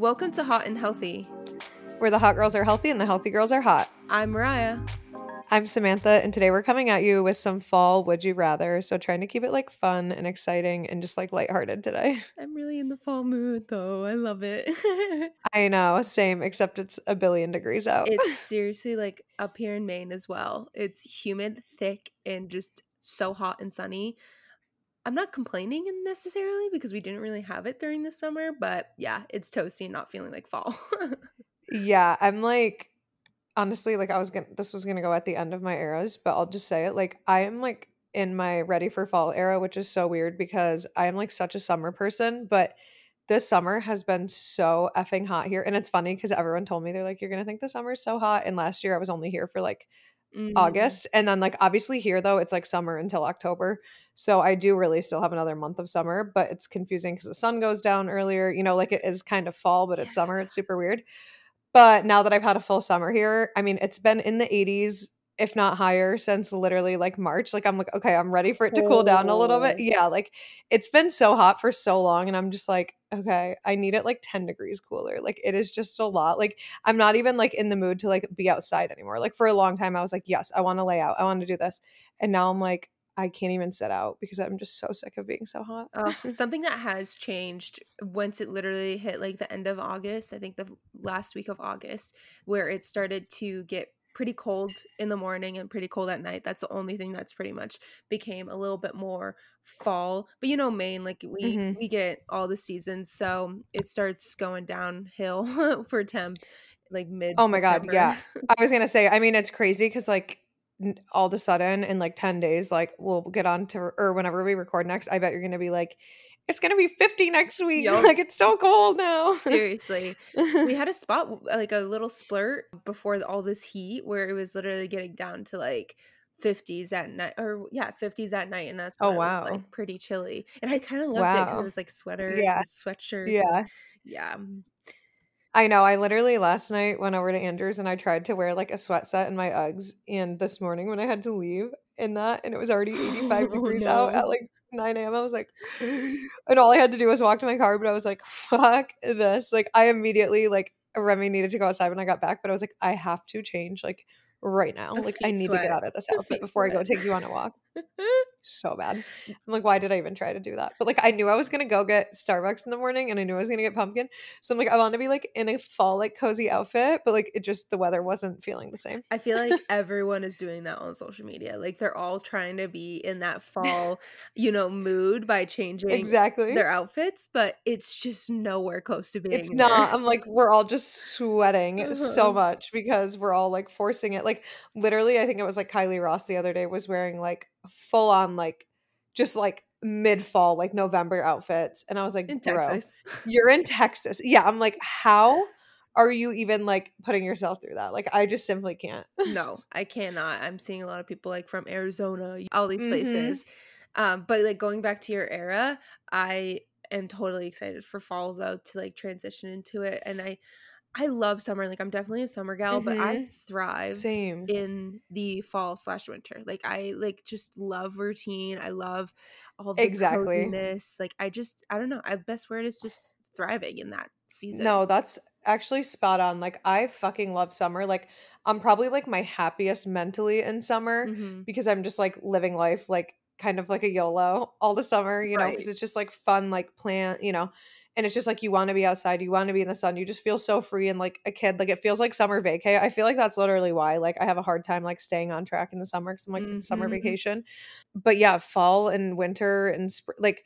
Welcome to Hot and Healthy. Where the hot girls are healthy and the healthy girls are hot. I'm Mariah. I'm Samantha, and today we're coming at you with some fall would you rather. So, trying to keep it like fun and exciting and just like lighthearted today. I'm really in the fall mood though. I love it. I know, same, except it's a billion degrees out. it's seriously like up here in Maine as well. It's humid, thick, and just so hot and sunny. I'm not complaining necessarily because we didn't really have it during the summer, but yeah, it's toasty and not feeling like fall. yeah, I'm like honestly like I was gonna this was gonna go at the end of my eras, but I'll just say it like I am like in my ready for fall era, which is so weird because I am like such a summer person, but this summer has been so effing hot here. And it's funny because everyone told me they're like, you're gonna think the summer's so hot. And last year I was only here for like Mm. August. And then like obviously here though, it's like summer until October. So I do really still have another month of summer, but it's confusing because the sun goes down earlier. You know, like it is kind of fall, but it's summer. It's super weird. But now that I've had a full summer here, I mean, it's been in the 80s, if not higher, since literally like March. Like I'm like, okay, I'm ready for it to cool down a little bit. Oh. Yeah, like it's been so hot for so long, and I'm just like, okay, I need it like 10 degrees cooler. Like it is just a lot. Like I'm not even like in the mood to like be outside anymore. Like for a long time, I was like, yes, I want to lay out. I want to do this. And now I'm like, I can't even sit out because I'm just so sick of being so hot. Uh, something that has changed once it literally hit like the end of August, I think the last week of August, where it started to get pretty cold in the morning and pretty cold at night. That's the only thing that's pretty much became a little bit more fall. But you know, Maine, like we Mhm. we get all the seasons, so it starts going downhill for temp like mid. Oh my god, yeah. I was gonna say, I mean, it's crazy because like all of a sudden in like 10 days, like we'll get on to or whenever we record next, I bet you're gonna be like, it's gonna be 50 next week. Yup. Like it's so cold now. Seriously. we had a spot uh, like a little splurt before all this heat where it was literally getting down to like 50s at night or yeah 50s at night and that's Oh, it was, wow. like pretty chilly and i kind of loved it because it was like sweater Yeah. sweatshirt yeah. yeah I know. I literally last night went over to Andrews and I tried to wear like a sweat set in my Uggs. And this morning when I had to leave in that, and it was already 85 Oh, degrees out at like 9 a.m., I was like, and all I had to do was walk to my car. But I was like, fuck this. Like, I immediately, like, Remy needed to go outside when I got back, but I was like, I have to change like right now. A Like, I need to get out of this outfit before I go take you on a walk. So bad. I'm like, why did I even try to do that? But like, I knew I was gonna go get Starbucks in the morning, and I knew I was gonna get pumpkin. So I'm like, I want to be like in a fall like cozy outfit, but like it just the weather wasn't feeling the same. i feel like everyone is doing that on social media like they're all trying to be in that fall you know mood by changing Exactly. their outfits but it's just nowhere close to being It's there. not. I'm like, we're all just sweating so Uh-huh. much because we're all like forcing it. Like, literally, I think it was like Kylie Ross the other day was wearing like full on, like, just like mid fall, like November outfits. And I was like, in bro, texas you're in Texas. Yeah. I'm like, how are you even like putting yourself through that? Like, I just simply can't. no i cannot i'm seeing a lot of people like from arizona all these Mhm. places um but like going back to your era i am totally excited for fall though to like transition into it and i i love summer like i'm definitely a summer gal but i Mhm. thrive Same. in the fall slash winter like i like just love routine i love all the Exactly. coziness like i just i don't know i best word is just thriving in that season No, that's actually spot on. Like, I fucking love summer. Like, I'm probably like my happiest mentally in summer Mhm. because I'm just like living life like kind of like a YOLO all the summer, you know, because it's just like fun, like plan, you know, and it's just like you want to be outside, you want to be in the sun, you just feel so free and like a kid. Like, it feels like summer vacay. I feel like that's literally why, like, I have a hard time like staying on track in the summer because I'm like, it's summer mm-hmm. vacation. But yeah, fall and winter and spring, like,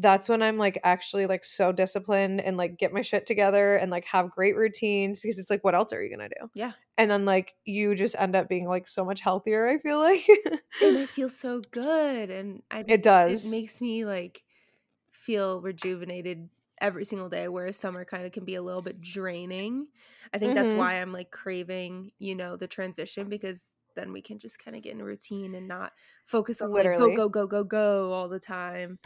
that's when I'm like actually like so disciplined and like get my shit together and like have great routines because it's like what else are you gonna do? yeah And then like you just end up being like so much healthier, I feel like. and it feels so good and I it does. it makes me like feel rejuvenated every single day whereas summer kind of can be a little bit draining. I think that's Mhm. why I'm like craving, you know, the transition because then we can just kind of get in a routine and not focus on like go go go go go all the time.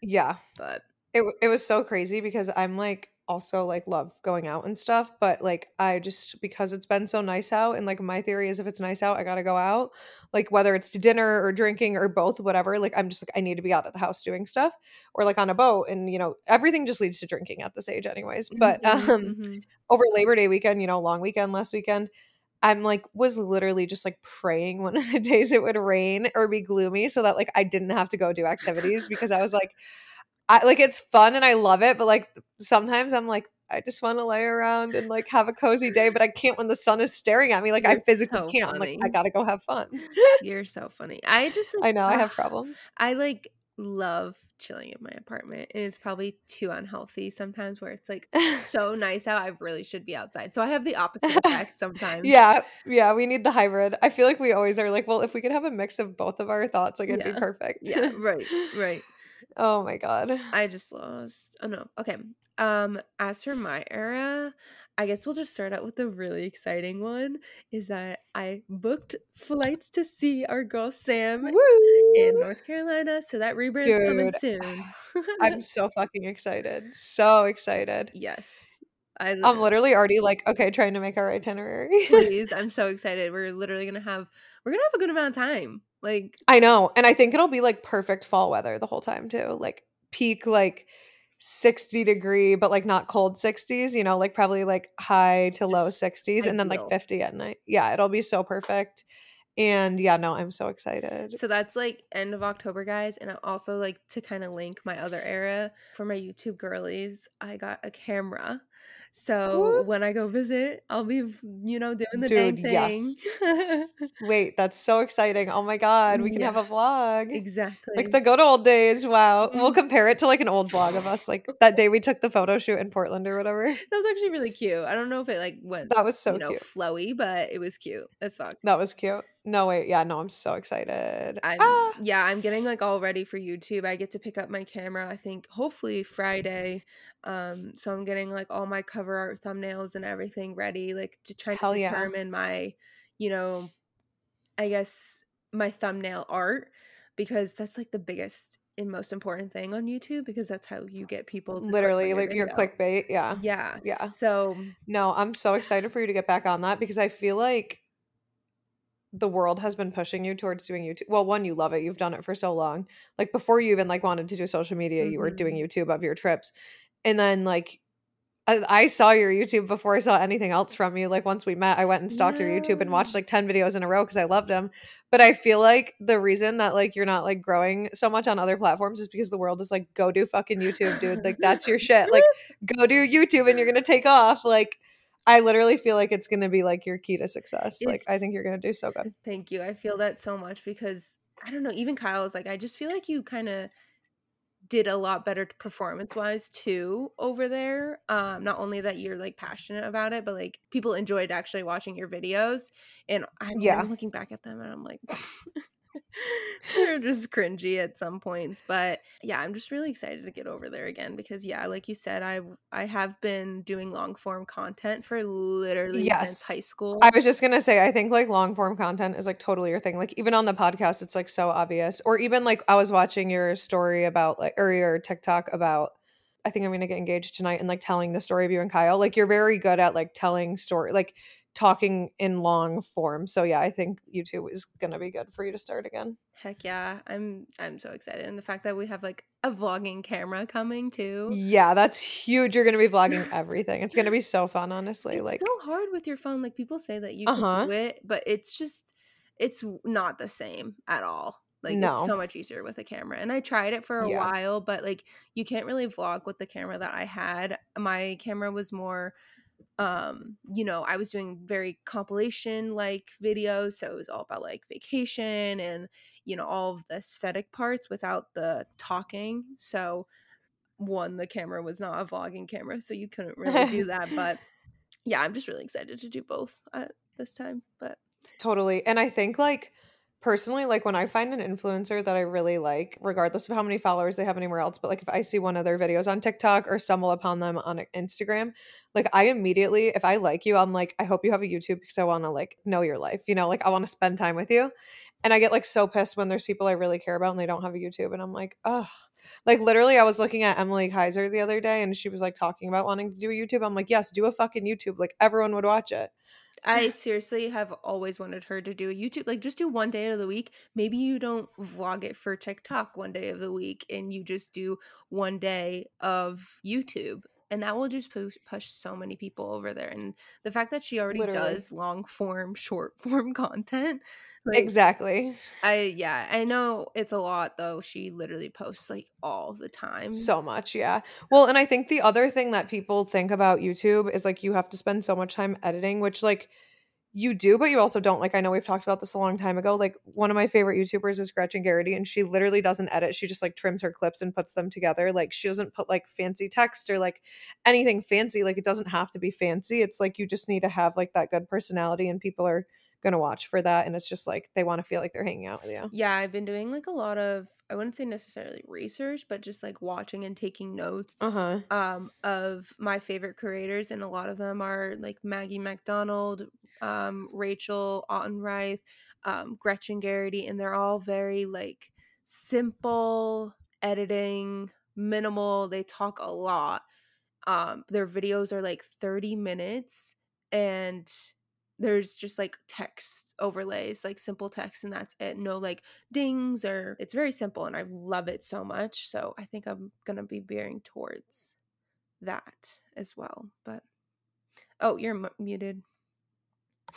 yeah. But It it was so crazy because I'm like also like love going out and stuff, but like I just because it's been so nice out and like my theory is if it's nice out, I got to go out. Like whether it's to dinner or drinking or both whatever, like I'm just like I need to be out of the house doing stuff or like on a boat and you know, everything just leads to drinking at this age anyways. But Mhm, um mhm. over Labor Day weekend, you know, long weekend last weekend, I'm like was literally just like praying one of the days it would rain or be gloomy so that like I didn't have to go do activities because I was like I like it's fun and I love it, but like sometimes I'm like I just want to lay around and like have a cozy day, but I can't when the sun is staring at me. Like I You're physically so can't. I'm like I got to go have fun. You're so funny. I just like I know I ah, have problems. I like love chilling in my apartment and it's probably too unhealthy sometimes where it's like so nice out I really should be outside. So I have the opposite effect sometimes. yeah, yeah, we need the hybrid. I feel like we always are like, well, if we could have a mix of both of our thoughts, like it'd be perfect. Yeah, right, right. Oh my god. I just lost. Oh no. Okay. Um as for my era, I guess we'll just start out with the really exciting one is that I booked flights to see our girl Sam in North Carolina, so that rebrand's coming soon. I'm so fucking excited. So excited. yes. I I'm literally literally already like, okay, trying to make our itinerary. please. I'm so excited. We're literally gonna have we're gonna have a good amount of time. Like I know. And I think it'll be like perfect fall weather the whole time too. Like peak like 60 degree, but like not cold 60s, you know, like probably like high to low just 60s and then like 50 at night. Yeah, it'll be so perfect. And yeah, no, I'm so excited. So that's like end of October, guys. And I also like to kind of link my other era for my YouTube girlies. I got a camera. So when I go visit, I'll be, you know, doing the dang Dude, thing. yes. Wait, that's so exciting. Oh my god, we can have a vlog. exactly. Like the good old days. Wow. We'll Mhm. compare it to like an old vlog of us, like that day we took the photo shoot in Portland or whatever. That was actually really cute. I don't know if it like went, That was so you know, cute. flowy, but it was cute as fuck. That was cute. No, wait. Yeah, no, I'm so excited. I'm Ah, yeah, I'm getting like all ready for YouTube. I get to pick up my camera, I think hopefully Friday. Um, so I'm getting like all my cover art thumbnails and everything ready, like to try to hell yeah. determine my, you know, I guess my thumbnail art because that's like the biggest and most important thing on YouTube because that's how you get people to Literally, your like your clickbait. Yeah. Yeah. Yeah. So No, I'm so excited for you to get back on that because I feel like the world has been pushing you towards doing YouTube. Well, one, you love it. You've done it for so long. Like before you even like wanted to do social media, you were doing mhm. YouTube of your trips. And then like I, I saw your YouTube before I saw anything else from you. Like once we met, I went and stalked your YouTube and watched like 10 videos in a row because I loved them. But I feel like the reason that like you're not like growing so much on other platforms is because the world is like, go do fucking YouTube, dude. Like that's your shit. Like go do YouTube and you're gonna take off. Like I literally feel like it's gonna be like your key to success. Like I think you're gonna do so good. Thank you. I feel that so much because I don't know, even Kyle is like, I just feel like you kind of did a lot better performance wise too over there. Um, not only that you're like passionate about it, but like people enjoyed actually watching your videos. And I mean, Yeah. I'm looking back at them and I'm like, they're just cringy at some points. But yeah, I'm just really excited to get over there again because yeah, like you said, I I have been doing long form content for literally since high school. I was just gonna say, I think like long form content is like totally your thing. Like even on the podcast, it's like so obvious. Or even like I was watching your story about like or your TikTok about I think I'm gonna get engaged tonight and like telling the story of you and Kyle. Like you're very good at like telling story like talking in long form. So yeah, I think YouTube is gonna be good for you to start again. Heck yeah, I'm I'm so excited. And the fact that we have like a vlogging camera coming too. Yeah, that's huge. You're gonna be vlogging everything. It's gonna be so fun, honestly. It's Like, so hard with your phone. Like people say that you can uh-huh. do it, but it's just it's not the same at all. Like it's so much easier with a camera. And I tried it for a Yeah. while, but like you can't really vlog with the camera that I had. My camera was more um you know i was doing very compilation like videos so it was all about like vacation and you know all of the aesthetic parts without the talking so one the camera was not a vlogging camera so you couldn't really do that but yeah i'm just really excited to do both at this time but Totally. And I think like personally, like when I find an influencer that I really like, regardless of how many followers they have anywhere else, but like if I see one of their videos on TikTok or stumble upon them on Instagram, like I immediately, if I like you, I'm like, I hope you have a YouTube because I want to like know your life, you know, like I want to spend time with you. And I get like so pissed when there's people I really care about and they don't have a YouTube. And I'm like, oh, like literally, I was looking at Emily Kaiser the other day and she was like talking about wanting to do a YouTube. I'm like, yes, do a fucking YouTube. Like everyone would watch it. I seriously have always wanted her to do a YouTube. Like, just do one day of the week. Maybe you don't vlog it for TikTok one day of the week and you just do one day of YouTube. And that will just push, push so many people over there. And the fact that she already Literally. does long form, short form content. Like, Exactly. I, yeah, I know it's a lot though. She literally posts like all the time. So much, yeah. Well, and I think the other thing that people think about YouTube is like you have to spend so much time editing, which like you do, but you also don't. Like I know we've talked about this a long time ago. Like one of my favorite YouTubers is Gretchen Geraghty, and she literally doesn't edit. She just like trims her clips and puts them together. Like she doesn't put like fancy text or like anything fancy. Like it doesn't have to be fancy. It's like you just need to have like that good personality, and people are gonna watch for that. And it's just like they want to feel like they're hanging out with you. Yeah, I've been doing like a lot of I wouldn't say necessarily research, but just like watching and taking notes Uh huh. um of my favorite creators and a lot of them are like Maggie MacDonald, um Rachel Ottenreith, um Gretchen Geraghty and they're all very like simple editing, minimal, they talk a lot. Um their videos are like 30 minutes and there's just like text overlays, like simple text, and that's it. No like dings or it's very simple, and I love it so much. So I think I'm gonna be veering towards that as well. But oh, you're m- muted.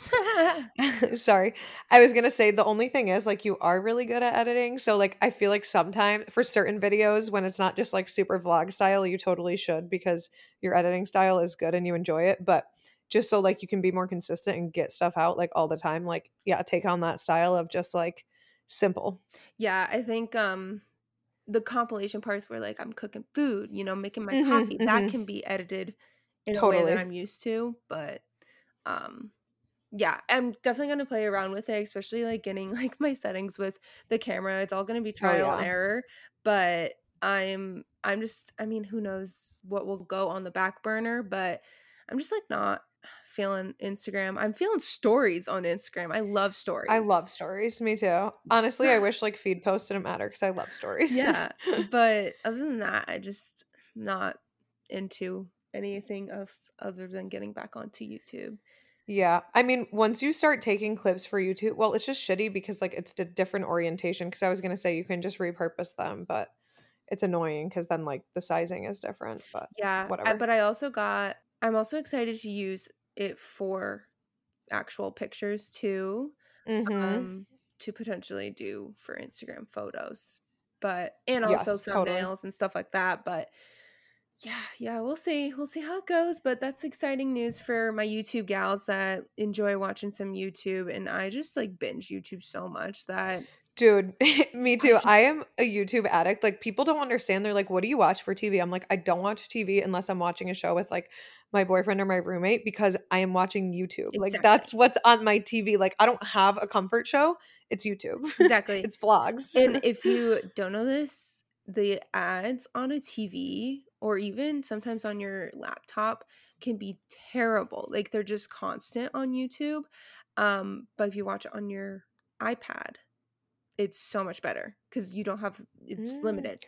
Sorry. I was going to say the only thing is like you are really good at editing. So like I feel like sometimes for certain videos when it's not just like super vlog style, you totally should because your editing style is good and you enjoy it, but just so like you can be more consistent and get stuff out like all the time, like yeah, take on that style of just like simple. yeah, I think um the compilation parts where like I'm cooking food, you know, making my Mhm, coffee, that mhm. can be edited in a way that I'm used to, but um yeah, I'm definitely going to play around with it, especially like getting like my settings with the camera. It's all going to be Oh trial and error, but I'm I'm just I mean, who knows what will go on the back burner, but I'm just like not feeling Instagram. I'm feeling stories on Instagram. I love stories. I love stories. Me too. Honestly, I wish like feed posts didn't matter because I love stories. Yeah, but other than that, I just not into anything else other than getting back onto YouTube. Yeah. I mean, once you start taking clips for YouTube, well, it's just shitty because like it's a different orientation. Because I was gonna say you can just repurpose them, but it's annoying because then like the sizing is different. But Yeah, I, whatever. but I also got I'm also excited to use it for actual pictures too. Mm-hmm. Um to potentially do for Instagram photos. But and also Yes, totally. thumbnails and stuff like that, but yeah, yeah, we'll see. We'll see how it goes, but that's exciting news for my YouTube gals that enjoy watching some YouTube and I just like binge YouTube so much that Dude, me too. I am a YouTube addict. Like people don't understand. They're like, "What do you watch for TV?" I'm like, "I don't watch TV unless I'm watching a show with like my boyfriend or my roommate because I am watching YouTube. Like exactly. that's what's on my TV. Like I don't have a comfort show. It's YouTube. Exactly. it's vlogs. And if you don't know this, the ads on a TV or even sometimes on your laptop can be terrible. Like they're just constant on YouTube. Um, but if you watch it on your iPad, it's so much better because you don't have it's Mm. limited.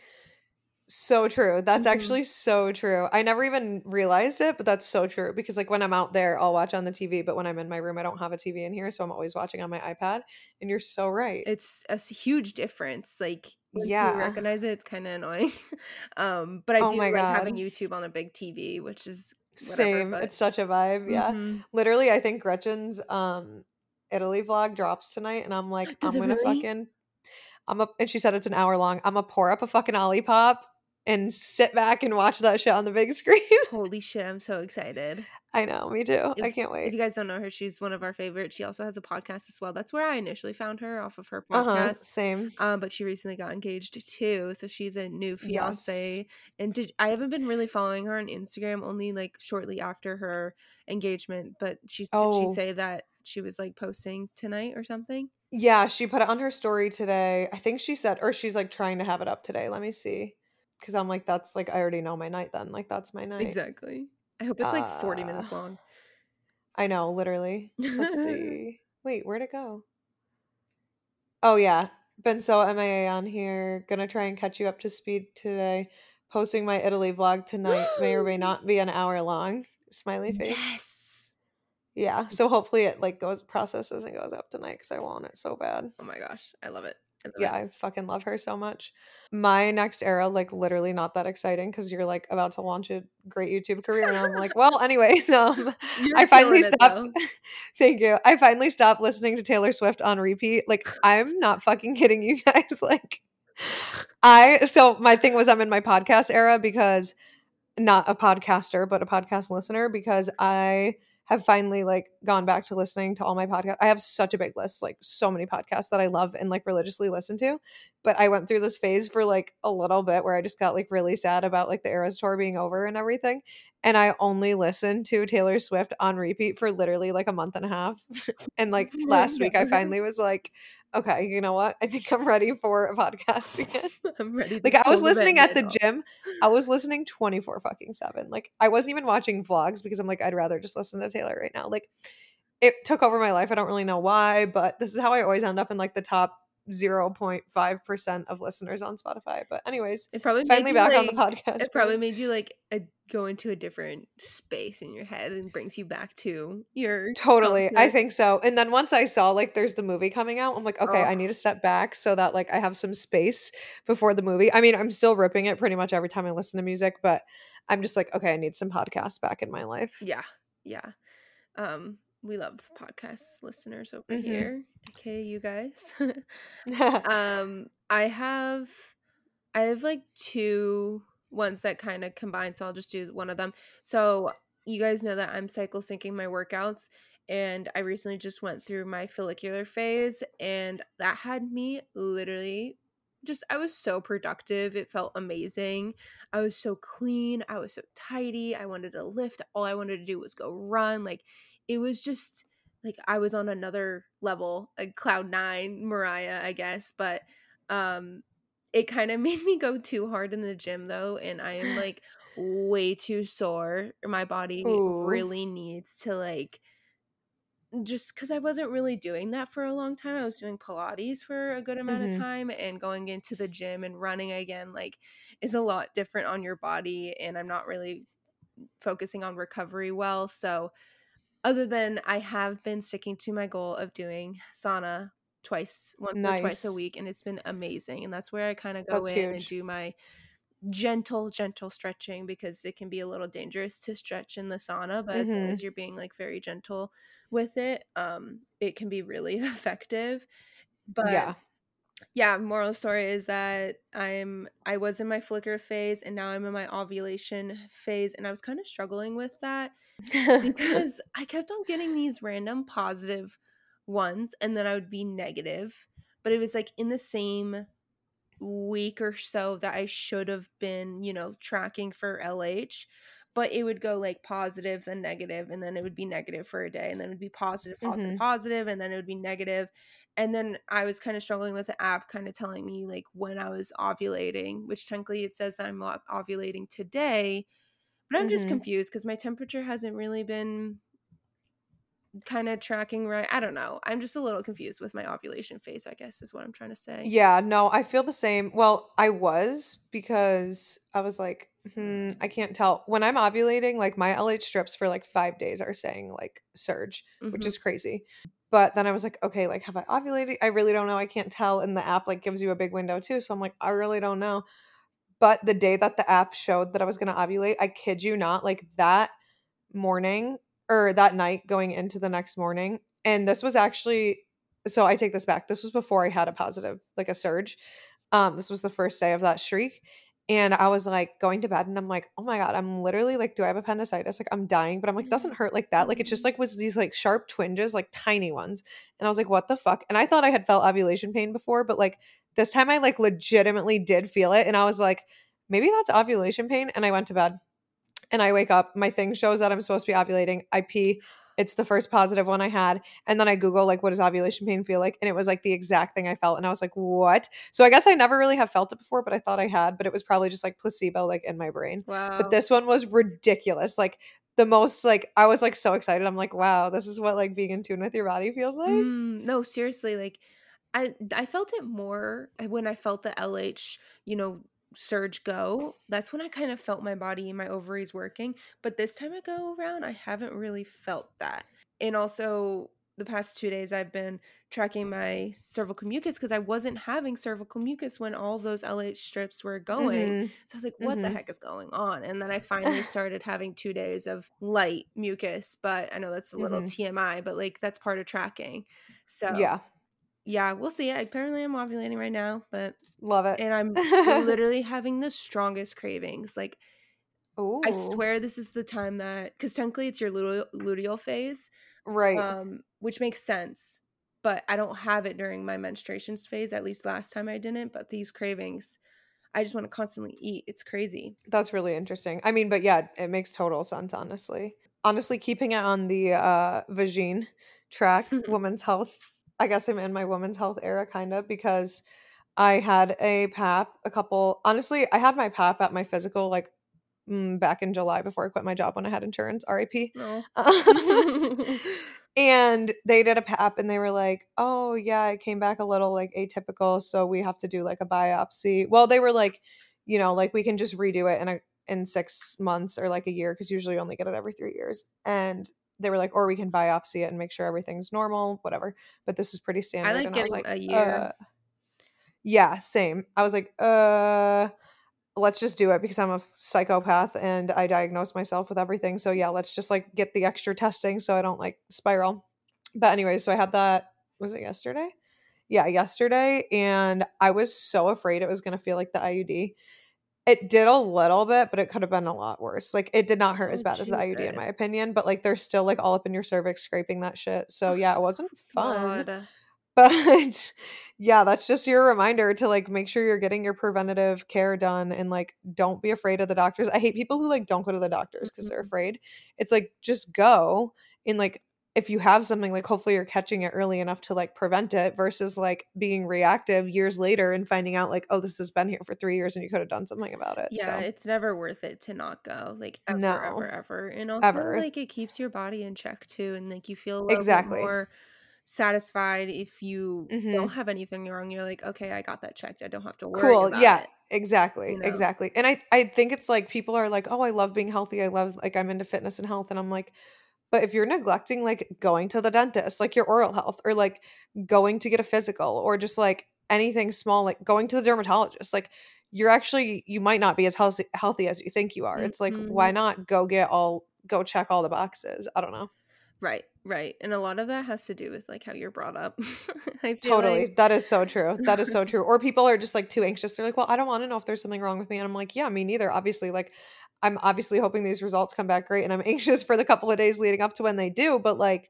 So true. That's Mhm. actually so true. I never even realized it, but that's so true because like when I'm out there, I'll watch on the TV, but when I'm in my room, I don't have a TV in here, so I'm always watching on my iPad. And you're so right. It's a huge difference. Like once you Yeah. recognize it, it's kind of annoying. um, but I Oh do like having YouTube on a big TV, which is whatever. Same. But It's such a vibe. Yeah. Mhm. Literally, I think Gretchen's um Italy vlog drops tonight, and I'm like, Does I'm gonna really? fucking I'm a and she said it's an hour long. I'm gonna pour up a fucking Olipop and sit back and watch that shit on the big screen. Holy shit, I'm so excited. I know, me too. I can't wait. if you guys don't know her, she's one of our favorites. She also has a podcast as well. That's where I initially found her off of her podcast. Uh-huh. podcast. Same. Um, but she recently got engaged too, so she's a new Yes. fiance. And did I haven't been really following her on Instagram only like shortly after her engagement. But she did she Oh. say that she was like posting tonight or something? Yeah, she put it on her story today. I think she said, or she's like trying to have it up today. Let me see. Cause I'm like, that's like, I already know my night then. Like, that's my night. Exactly. I hope it's like 40 minutes Uh, long. I know, literally. Let's see. Wait, where'd it go? Oh, yeah. Been so MIA on here. Gonna try and catch you up to speed today. Posting my Italy vlog tonight. may or may not be an hour long. Smiley face. Yes. Yeah. So hopefully it like goes processes and goes up tonight because I want it so bad. Oh my gosh. I love it. I love Yeah, it. I fucking love her so much. My next era, like literally not that exciting because you're like about to launch a great YouTube career. And I'm like, well, anyways, um You're I finally it, stopped thank you. I finally stopped listening to Taylor Swift on repeat. Like, I'm not fucking kidding you guys. Like I so my thing was I'm in my podcast era because not a podcaster, but a podcast listener because I have finally like gone back to listening to all my podcasts. I have such a big list, like so many podcasts that I love and like religiously listen to. But I went through this phase for like a little bit where I just got like really sad about like the Eras tour being over and everything. And I only listened to Taylor Swift on repeat for literally like a month and a half. and like last week I finally was like, okay, you know what? I think I'm ready for a podcast again. I'm ready. Like I was listening at the off. gym. I was listening 24 fucking 7. Like I wasn't even watching vlogs because I'm like I'd rather just listen to Taylor right now. Like it took over my life. I don't really know why, but this is how I always end up in like the top 0.5% of listeners on Spotify. But anyways, It probably finally back on the like- podcast. It probably made you like a, go into a different space in your head and brings you back to your Totally. I think so. And then once I saw like there's the movie coming out, I'm like, okay, I need to step back so that like I have some space before the movie. I mean, I'm still ripping it pretty much every time I listen to music, but I'm just like, okay, I need some podcasts back in my life. Yeah, yeah. Um, we love podcast listeners over Mhm. here. Okay, you guys. um, I have, I have like two ones that kind of combine, so I'll just do one of them. So you guys know that I'm cycle syncing my workouts, and I recently just went through my follicular phase, and that had me literally just I was so productive. It felt amazing. I was so clean. I was so tidy. I wanted to lift. All I wanted to do was go run. Like it was just like I was on another level, like cloud nine, Mariah, I guess. But um it kind of made me go too hard in the gym though, and I am like way too sore. My body Ooh. really needs to like just because I wasn't really doing that for a long time. I was doing Pilates for a good amount Mhm. of time and going into the gym and running again, like, is a lot different on your body. And I'm not really focusing on recovery well. So, other than I have been sticking to my goal of doing sauna twice, once or twice a week, and it's been amazing. And that's where I kind of go That's in and do my gentle, gentle stretching because it can be a little dangerous to stretch in the sauna, but as long as you're being like very gentle with it, um, it can be really effective. But Yeah. yeah, moral story is that I'm I was in my follicular phase and now I'm in my ovulation phase and I was kind of struggling with that because I kept on getting these random positive ones and then I would be negative, but it was like in the same week or so that I should have been, you know, tracking for LH, but it would go like positive then negative and then it would be negative for a day and then it would be positive positive Mhm. positive and then it would be negative. negative and then I was kind of struggling with the app kind of telling me like when I was ovulating, which technically it says I'm ovulating today, but I'm just Mhm. confused because my temperature hasn't really been kind of tracking right. I don't know. I'm just a little confused with my ovulation phase, I guess is what I'm trying to say. Yeah, no, I feel the same. Well, I was because I was like, hmm, I can't tell. When I'm ovulating, like my LH strips for like five days are saying like surge, which Mhm. is crazy. But then I was like, okay, like have I ovulated? I really don't know. I can't tell. And the app like gives you a big window too. So I'm like, I really don't know. But the day that the app showed that I was gonna ovulate, I kid you not, like that morning or that night going into the next morning. And this was actually so I take this back. This was before I had a positive, like a surge. Um, this was the first day of that streak. And I was like going to bed and I'm like, oh my God, I'm literally like, do I have appendicitis? Like I'm dying, but I'm like, doesn't hurt like that. Like it's just like was these like sharp twinges, like tiny ones. And I was like, what the fuck? And I thought I had felt ovulation pain before, but like this time I like legitimately did feel it. And I was like, maybe that's ovulation pain. And I went to bed and I wake up, my thing shows that I'm supposed to be ovulating. I pee. It's the first positive one I had. And then I Google like what does ovulation pain feel like? And it was like the exact thing I felt. And I was like, what? So I guess I never really have felt it before, but I thought I had, but it was probably just like placebo like in my brain. Wow. But this one was ridiculous. Like the most like I was like so excited. I'm like, wow, this is what like being in tune with your body feels like. Mm, no, seriously, like I I felt it more uh, when I felt the LH, you know, surge go. That's when I kind of felt my body and my ovaries working. But this time I go around, I haven't really felt that. And also the past two days I've been tracking my cervical mucus because I wasn't having cervical mucus when all those LH strips were going. Mhm. So I was like, what the Mhm. heck is going on? And then I finally started having two days of light mucus, but I know that's a little Mhm. TMI, but like that's part of tracking. So Yeah. Yeah, we'll see. Apparently I'm ovulating right now, but Love it. and I'm literally having the strongest cravings. Like Ooh. I swear this is the time that because technically it's your luteal, luteal phase, Right. um, which makes sense. But I don't have it during my menstruation phase. At least last time I didn't. But these cravings, I just want to constantly eat. It's crazy. That's really interesting. I mean, but yeah, it makes total sense, honestly. Honestly, keeping it on the uh vagine track, women's health. I guess I'm in my women's health era kind of because I had a PAP a couple honestly, I had my PAP at my physical like mm, back in July before I quit my job when I had insurance, RIP. No. and they did a pap and they were like oh yeah it came back a little like atypical so we have to do like a biopsy well they were like you know like we can just redo it in a in six months or like a year because usually you only get it every three years and they were like or we can biopsy it and make sure everything's normal whatever but this is pretty standard like and i was getting like a year. uh, yeah same i was like uh let's just do it because I'm a psychopath and I diagnose myself with everything. So yeah, let's just like get the extra testing so I don't like spiral. But anyway, so I had that was it yesterday? Yeah, yesterday and I was so afraid it was going to feel like the IUD. It did a little bit, but it could have been a lot worse. Like it did not hurt as Oh, bad as the IUD in my opinion, but like they're still like all up in your cervix scraping that shit. So yeah, it wasn't fun. God. But yeah, that's just your reminder to like make sure you're getting your preventative care done and like don't be afraid of the doctors. I hate people who like don't go to the doctors because they're Mhm. afraid. It's like just go and like if you have something like hopefully you're catching it early enough to like prevent it versus like being reactive years later and finding out like oh this has been here for 3 years and you could have done something about it. Yeah, so it's never worth it to not go. Like ever, No. ever, ever. And also Ever. like it keeps your body in check too. And like you feel Exactly. more satisfied if you Mhm. don't have anything wrong. You're like, okay, I got that checked. I don't have to worry Cool. about Yeah, it. exactly. you know? Exactly. And I I think it's like people are like, "Oh, I love being healthy. I love like I'm into fitness and health." And I'm like, "But if you're neglecting like going to the dentist, like your oral health or like going to get a physical or just like anything small like going to the dermatologist, like you're actually you might not be as healthy healthy as you think you are. It's like why Mhm. not go get all go check all the boxes? I don't know. Right, right. And a lot of that has to do with like how you're brought up. Totally. like That is so true. That is so true. Or people are just like too anxious. They're like, well, I don't want to know if there's something wrong with me. And I'm like, yeah, me neither. Obviously, like, I'm obviously hoping these results come back great. And I'm anxious for the couple of days leading up to when they do. But like,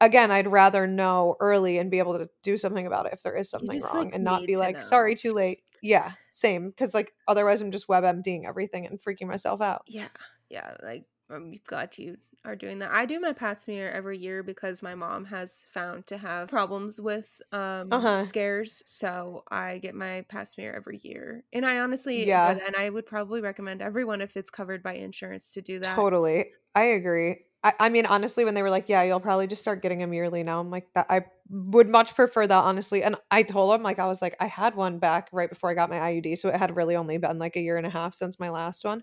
again, I'd rather know early and be able to do something about it if there is something just, wrong like, and not be like, know. sorry, too late. Yeah, same. Cause like, otherwise, I'm just WebMDing everything and freaking myself out. Yeah, yeah. Like I'm glad you are doing that. I do my pap smear every year because my mom has found to have problems with um Uh-huh. scares. So I get my pap smear every year. And I honestly Yeah. and I would probably recommend everyone if it's covered by insurance to do that. Totally. I agree. I, I mean, honestly, when they were like, yeah, you'll probably just start getting them yearly now, I'm like, that I would much prefer that, honestly. And I told them, like, I was like, I had one back right before I got my IUD. So it had really only been like a year and a half since my last one.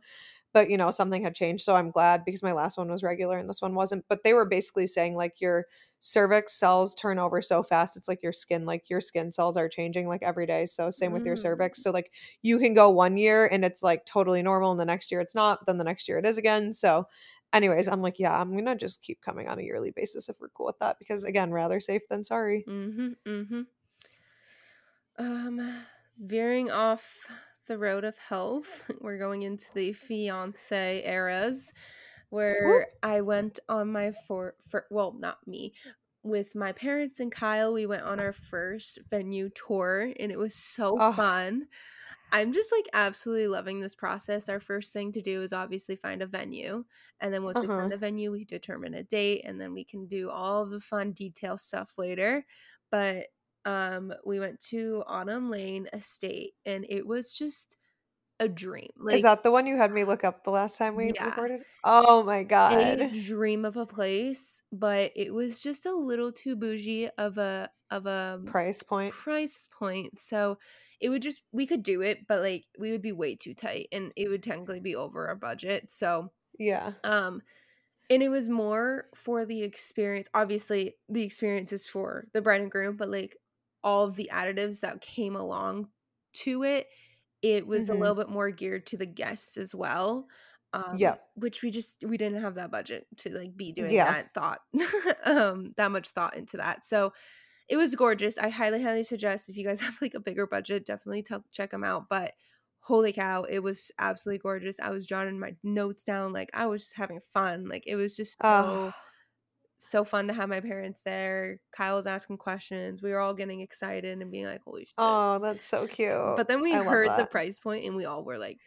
But, you know, something had changed. So I'm glad because my last one was regular and this one wasn't. But they were basically saying, like, your cervix cells turn over so fast. It's like your skin, like, your skin cells are changing like every day. So same with your Mm. cervix. So, like, you can go one year and it's like totally normal. And the next year it's not. Then the next year it is again. So, anyways, I'm like, yeah, I'm going to just keep coming on a yearly basis if we're cool with that because, again, rather safe than sorry. Mm-hmm. Mm-hmm. Um veering off the road of health, we're going into the fiance eras where I went on my for, for well, not me. With my parents and Kyle, we went on our first venue tour and it was so Oh. fun. I'm just like absolutely loving this process. Our first thing to do is obviously find a venue. And then once we Uh-huh. find the venue, we determine a date and then we can do all the fun detail stuff later. But um we went to Autumn Lane Estate and it was just a dream. Is that the one you had me look up the last time we Yeah. recorded? Oh my god, a dream of a place, but it was just a little too bougie of a of a Price point. price point. So it would just we could do it, but like we would be way too tight and it would technically be over our budget. So Yeah. um and it was more for the experience. Obviously, the experience is for the bride and groom, but like all of the additives that came along to it, it was Mhm. a little bit more geared to the guests as well. Um, Yep. which we just we didn't have that budget to like be doing Yeah. that thought, um, that much thought into that. So it was gorgeous. I highly, highly suggest if you guys have like a bigger budget, definitely tell check them out. But holy cow, it was absolutely gorgeous. I was jotting my notes down, like I was just having fun. Like it was just so Oh, so fun to have my parents there. Kyle was asking questions. We were all getting excited and being like, "Holy shit!" oh, that's so cute. But then we I heard the price point, and we all were like,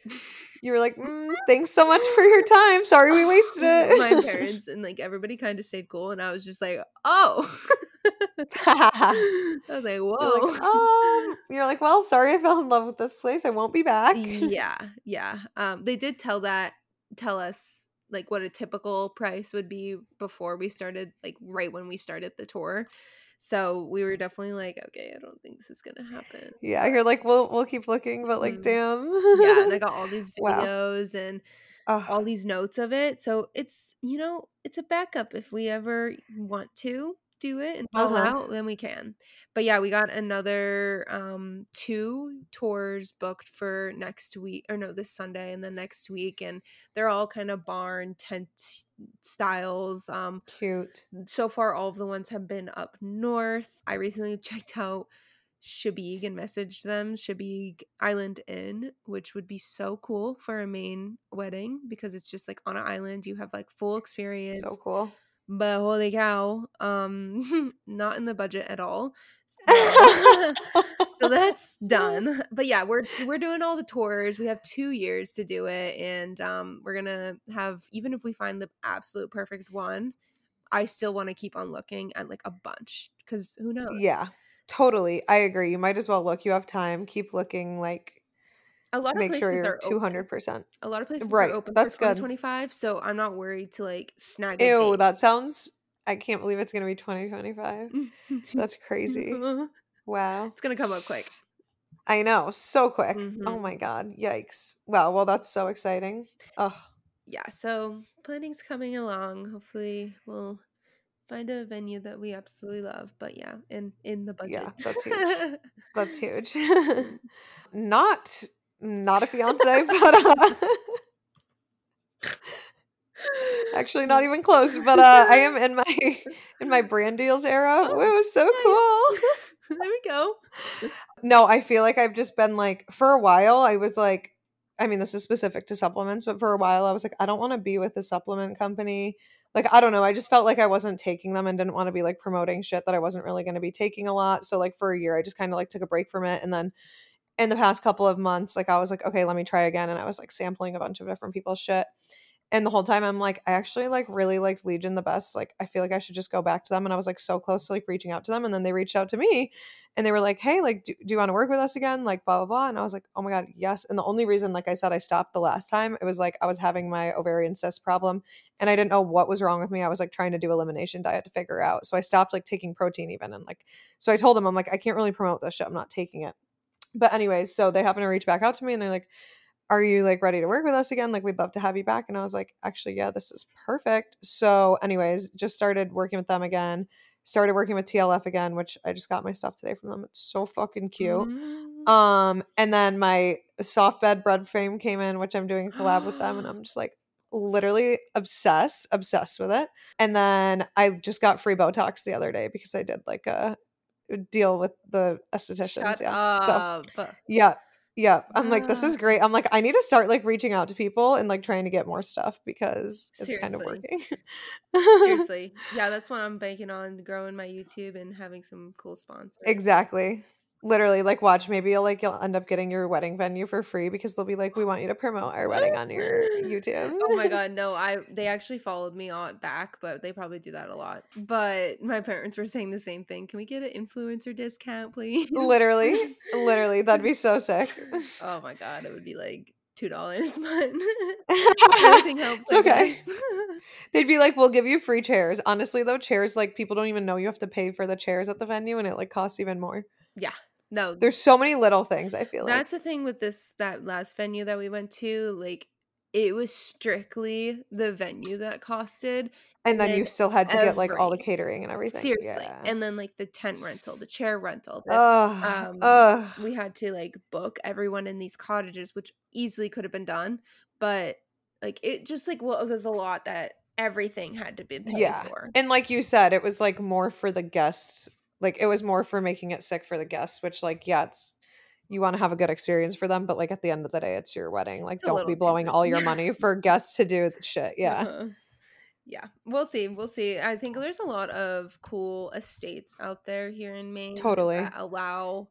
You were like, mm, thanks so much for your time. Sorry we wasted it. my parents and like everybody kind of stayed cool, and I was just like, "Oh." I was like, You're "Whoa." like, um, you're like, well, sorry I fell in love with this place. I won't be back. yeah yeah um they did tell that tell us like what a typical price would be before we started like right when we started the tour so we were definitely like okay i don't think this is gonna happen Yeah, you're like, we'll we'll keep looking, but like, Mhm. damn. yeah and i got all these Wow. videos and Ugh, all these notes of it so it's you know it's a backup if we ever want to do it and all Uh-huh. out then we can but yeah we got another um two tours booked for next week or no this sunday and then next week and they're all kind of barn tent styles um cute. so far all of the ones have been up north i recently checked out Chebeague and messaged them Chebeague Island Inn, which would be so cool for a Maine wedding because it's just like on an island. You have like full experience. So cool. But holy cow, um, not in the budget at all. So, so that's done. But yeah, we're we're doing all the tours. We have two years to do it, and um, we're gonna have even if we find the absolute perfect one, I still want to keep on looking at like a bunch because who knows? yeah, totally. I agree. You might as well look. You have time. Keep looking. Like, A lot of make places sure you're are two open. percent. A lot of places Right, are open that's for good. 2025, so I'm not worried to like snag Ew, date. that sounds. I can't believe it's gonna be twenty twenty five. That's crazy. Wow, it's gonna come up quick. I know. So quick. Oh Mhm. my god. Yikes. Wow. Well, that's so exciting. Oh, Yeah, so planning's coming along. Hopefully, we'll find a venue that we absolutely love. But yeah, in in the budget. Yeah, that's huge. that's huge. not not a fiance, but uh actually not even close. But uh I am in my in my brand deals era. Oh, it was so cool. there we go. No, I feel like I've just been like for a while I was like I mean this is specific to supplements, but for a while I was like I don't want to be with a supplement company. Like I don't know, I just felt like I wasn't taking them and didn't want to be like promoting shit that I wasn't really going to be taking a lot. So like for a year I just kind of like took a break from it and then in the past couple of months like I was like okay, let me try again and I was like sampling a bunch of different people's shit. And the whole time I'm like, I actually like really liked Legion the best. Like, I feel like I should just go back to them. And I was like so close to like reaching out to them. And then they reached out to me and they were like, Hey, like, do, do you want to work with us again? Like, blah, blah, blah. And I was like, Oh my God, yes. And the only reason, like I said, I stopped the last time, it was like I was having my ovarian cyst problem and I didn't know what was wrong with me. I was like trying to do elimination diet to figure out. So I stopped like taking protein even. And like, so I told them, I'm like, I can't really promote this shit. I'm not taking it. But anyways, so they happen to reach back out to me and they're like, are you like ready to work with us again? Like, we'd love to have you back. And I was like, actually, yeah, this is perfect. So, anyways, just started working with them again. Started working with TLF again, which I just got my stuff today from them. It's so fucking cute. Mm. Um, and then my soft bed bread frame came in, which I'm doing a collab with them, and I'm just like literally obsessed, obsessed with it. And then I just got free Botox the other day because I did like a deal with the estheticians. Shut yeah. So yeah. Yeah. I'm like, this Ah. is great. I'm like, I need to start like reaching out to people and like trying to get more stuff because it's kind of working. Seriously. Yeah, that's what I'm banking on growing my YouTube and having some cool sponsors. exactly. Literally, like, watch, maybe you'll like you'll end up getting your wedding venue for free because they'll be like, "We want you to promote our wedding on your YouTube." oh my god, no! I they actually followed me on back, but they probably do that a lot. But my parents were saying the same thing. Can we get an influencer discount, please? Literally, literally, that'd be so sick. oh my god, it would be like two dollars, but everything helps. It's okay. They'd be like, "We'll give you free chairs." Honestly, though, chairs like people don't even know you have to pay for the chairs at the venue, and it like costs even more. Yeah, no, There's so many little things. I feel like that's the thing with this that last venue that we went to. Like, it was strictly the venue that costed, and then you still had to get like all the catering and everything. seriously, Yeah. and then like the tent rental, the chair rental. the- Ugh, um, ugh. we had to like book everyone in these cottages, which easily could have been done, but like it just like well, there's a lot that everything had to be paid Yeah. for. And like you said, it was like more for the guests. Like it was more for making it sick for the guests, which like yeah, it's you want to have a good experience for them, but like at the end of the day, it's your wedding. Like It's don't be blowing all your money for guests to do shit. Yeah. Uh-huh. Yeah, we'll see. We'll see. I think there's a lot of cool estates out there here in Maine. Totally. That allow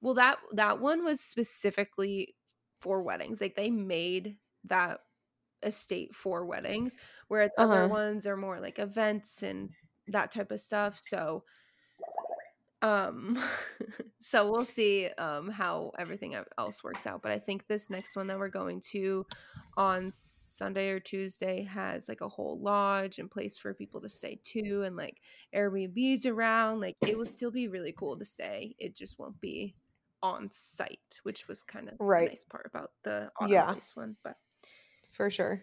Well, that that one was specifically for weddings. Like they made that estate for weddings, whereas Uh-huh. other ones are more like events and that type of stuff. So um so we'll see um how everything else works out but i think this next one that we're going to on sunday or tuesday has like a whole lodge and place for people to stay too and like airbnbs around like it will still be really cool to stay it just won't be on site which was kind of Right. the nice part about the autumn Yeah. one but For sure.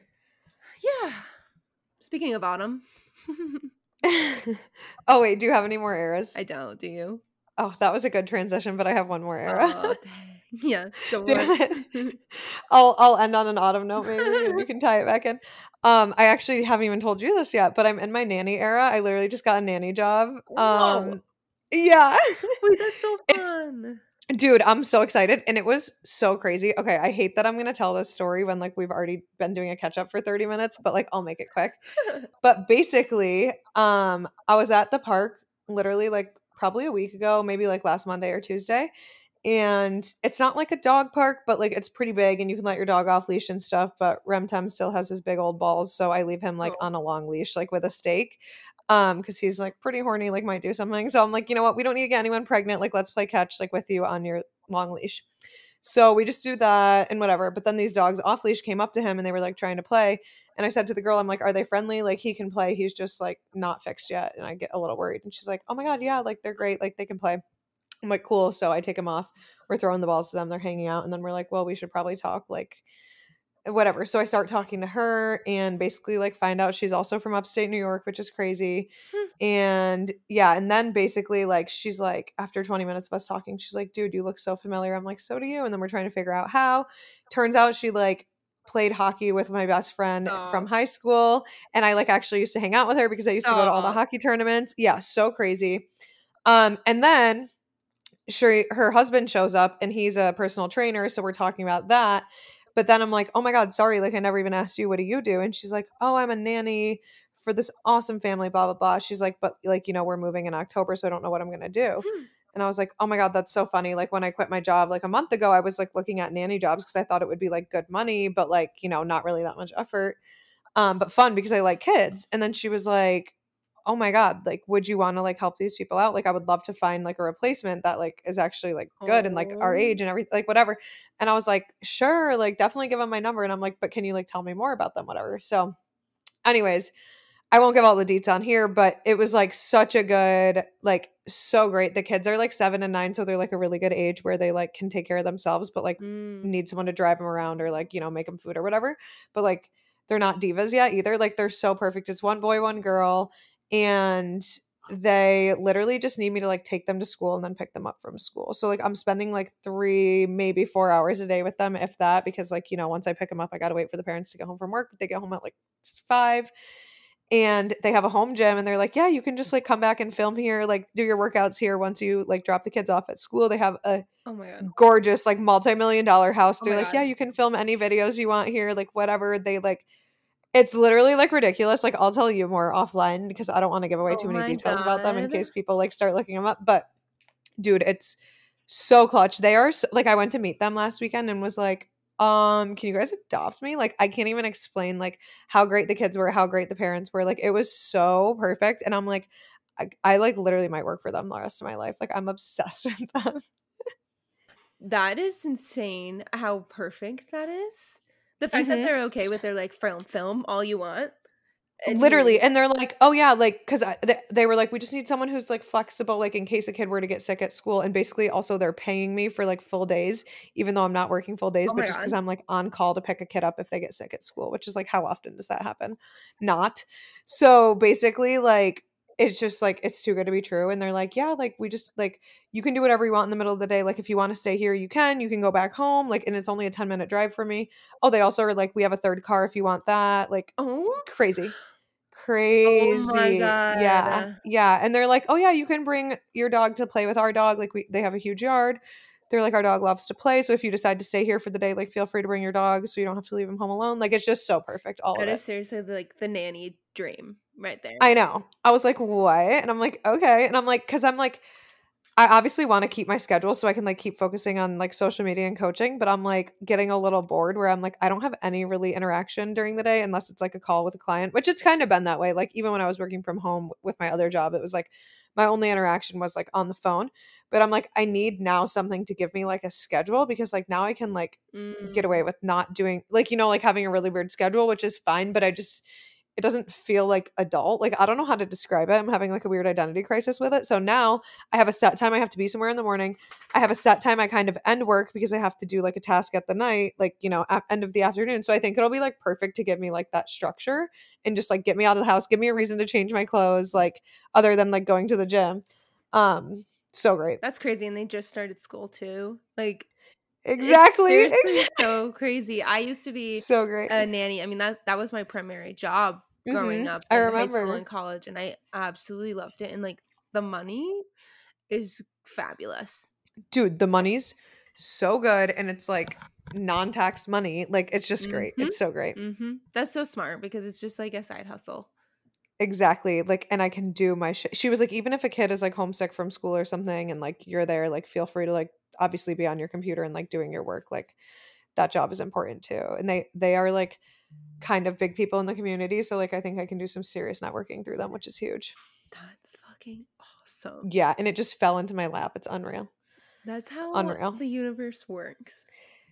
yeah speaking of autumn oh wait, do you have any more eras? i don't do you Oh, that was a good transition, but I have one more era. Aw, yeah I'll I'll end on an autumn note maybe and you can tie it back in. Um I actually haven't even told you this yet, but I'm in my nanny era. I literally just got a nanny job. Whoa. Um yeah. Wait, that's so It's- fun. Dude, I'm so excited and it was so crazy. Okay, I hate that I'm going to tell this story when like we've already been doing a catch up for 30 minutes, but like I'll make it quick. but basically, um I was at the park literally like probably a week ago, maybe like last Monday or Tuesday. And it's not like a dog park, but like it's pretty big and you can let your dog off leash and stuff, but Remtem still has his big old balls, so I leave him like Oh. on a long leash like with a stake. Um cuz he's like pretty horny like might do something. So I'm like, "You know what? We don't need to get anyone pregnant. Like let's play catch like with you on your long leash." So we just do that and whatever. But then these dogs off leash came up to him and they were like trying to play. And I said to the girl, I'm like, are they friendly? Like he can play. He's just like not fixed yet. And I get a little worried. And she's like, oh my God, yeah, like they're great. Like they can play. I'm like, cool. So I take them off. We're throwing the balls to them. They're hanging out. And then we're like, well, we should probably talk. Like, whatever. So I start talking to her and basically like find out she's also from upstate New York, which is crazy. Hmm. and yeah, and then basically like she's like after 20 minutes of us talking, she's like, dude, you look so familiar. I'm like, so do you. And then we're trying to figure out how. Turns out she like played hockey with my best friend from high school. And I like actually used to hang out with her because I used to go to all the hockey tournaments. Yeah, so crazy. Um, and then she her husband shows up and he's a personal trainer, so we're talking about that. But then I'm like, oh my God, sorry, like I never even asked you, what do you do? And she's like, oh, I'm a nanny for this awesome family, blah, blah, blah. She's like, but like, you know, we're moving in October, so I don't know what I'm gonna do. Hmm. And I was like, oh my God, that's so funny. Like when I quit my job like a month ago, I was like looking at nanny jobs because I thought it would be like good money, but like, you know, not really that much effort. Um, but fun because I like kids. And then she was like, oh my god like would you want to like help these people out like i would love to find like a replacement that like is actually like good and like our Oh. age and everything like whatever and i was like sure like definitely give them my number and i'm like but can you like tell me more about them whatever so anyways i won't give all the deets on here but it was like such a good like so great the kids are like seven and nine so they're like a really good age where they like can take care of themselves but like Mm. need someone to drive them around or like you know make them food or whatever but like they're not divas yet either like they're so perfect it's one boy one girl and they literally just need me to like take them to school and then pick them up from school. So like i'm spending like three maybe four hours a day with them if that because like you know once i pick them up i gotta wait for the parents to get home from work but they get home at like five and they have a home gym and they're like yeah you can just like come back and film here like do your workouts here once you like drop the kids off at school. They have a Oh my god. gorgeous like multi-million dollar house. Oh they're my like yeah you can film any videos you want here like whatever they like it's literally like ridiculous like i'll tell you more offline because i don't want to give away Oh too many details about them in case people like start looking them up but dude it's so clutch. They are so, like I went to meet them last weekend and was like, um, can you guys adopt me? Like I can't even explain like how great the kids were, how great the parents were. Like it was so perfect. And I'm like, I, I like literally might work for them the rest of my life. Like I'm obsessed with them. That is insane how perfect that is. The fact that Mhm. they're okay with their like film film all you want. and literally you- and they're like oh yeah like because they, they were like we just need someone who's like flexible like in case a kid were to get sick at school and basically also they're paying me for like full days even though i'm not working full days Oh but just because i'm like on call to pick a kid up if they get sick at school which is like how often does that happen not so basically like it's just like it's too good to be true and they're like yeah like we just like you can do whatever you want in the middle of the day like if you want to stay here you can you can go back home like and it's only a 10 minute drive for me. Oh they also are like we have a third car if you want that like oh crazy oh crazy yeah God. yeah and they're like oh yeah you can bring your dog to play with our dog like we they have a huge yard they're like our dog loves to play so if you decide to stay here for the day like feel free to bring your dog so you don't have to leave him home alone like it's just so perfect all that is it. seriously like the nanny dream right there. i know i was like what and i'm like okay and i'm like because i'm like i obviously want to keep my schedule so i can like keep focusing on like social media and coaching but i'm like getting a little bored where i'm like i don't have any really interaction during the day unless it's like a call with a client which it's kind of been that way like even when i was working from home with my other job it was like my only interaction was like on the phone but i'm like i need now something to give me like a schedule because like now i can like get away Mm. with not doing like you know like having a really weird schedule which is fine but i just it doesn't feel like adult like i don't know how to describe it i'm having like a weird identity crisis with it so now i have a set time i have to be somewhere in the morning i have a set time i kind of end work because i have to do like a task at the night like you know at end of the afternoon so i think it'll be like perfect to give me like that structure and just like get me out of the house give me a reason to change my clothes like other than like going to the gym um so great That's crazy, and they just started school too. Like exactly, exactly. so crazy. I used to be so great a nanny. I mean that that was my primary job growing Mhm. up I in high school remember. and college, and I absolutely loved it. And like the money is fabulous. dude the money's so good and it's like non-taxed money like it's just great Mhm. it's so great hmm That's so smart because it's just like a side hustle. exactly like and i can do my shit she was like even if a kid is like homesick from school or something and like you're there like feel free to like obviously be on your computer and like doing your work like that job is important too and they they are like kind of big people in the community so like i think i can do some serious networking through them which is huge That's fucking awesome. yeah and it just fell into my lap it's unreal That's how Unreal. the universe works.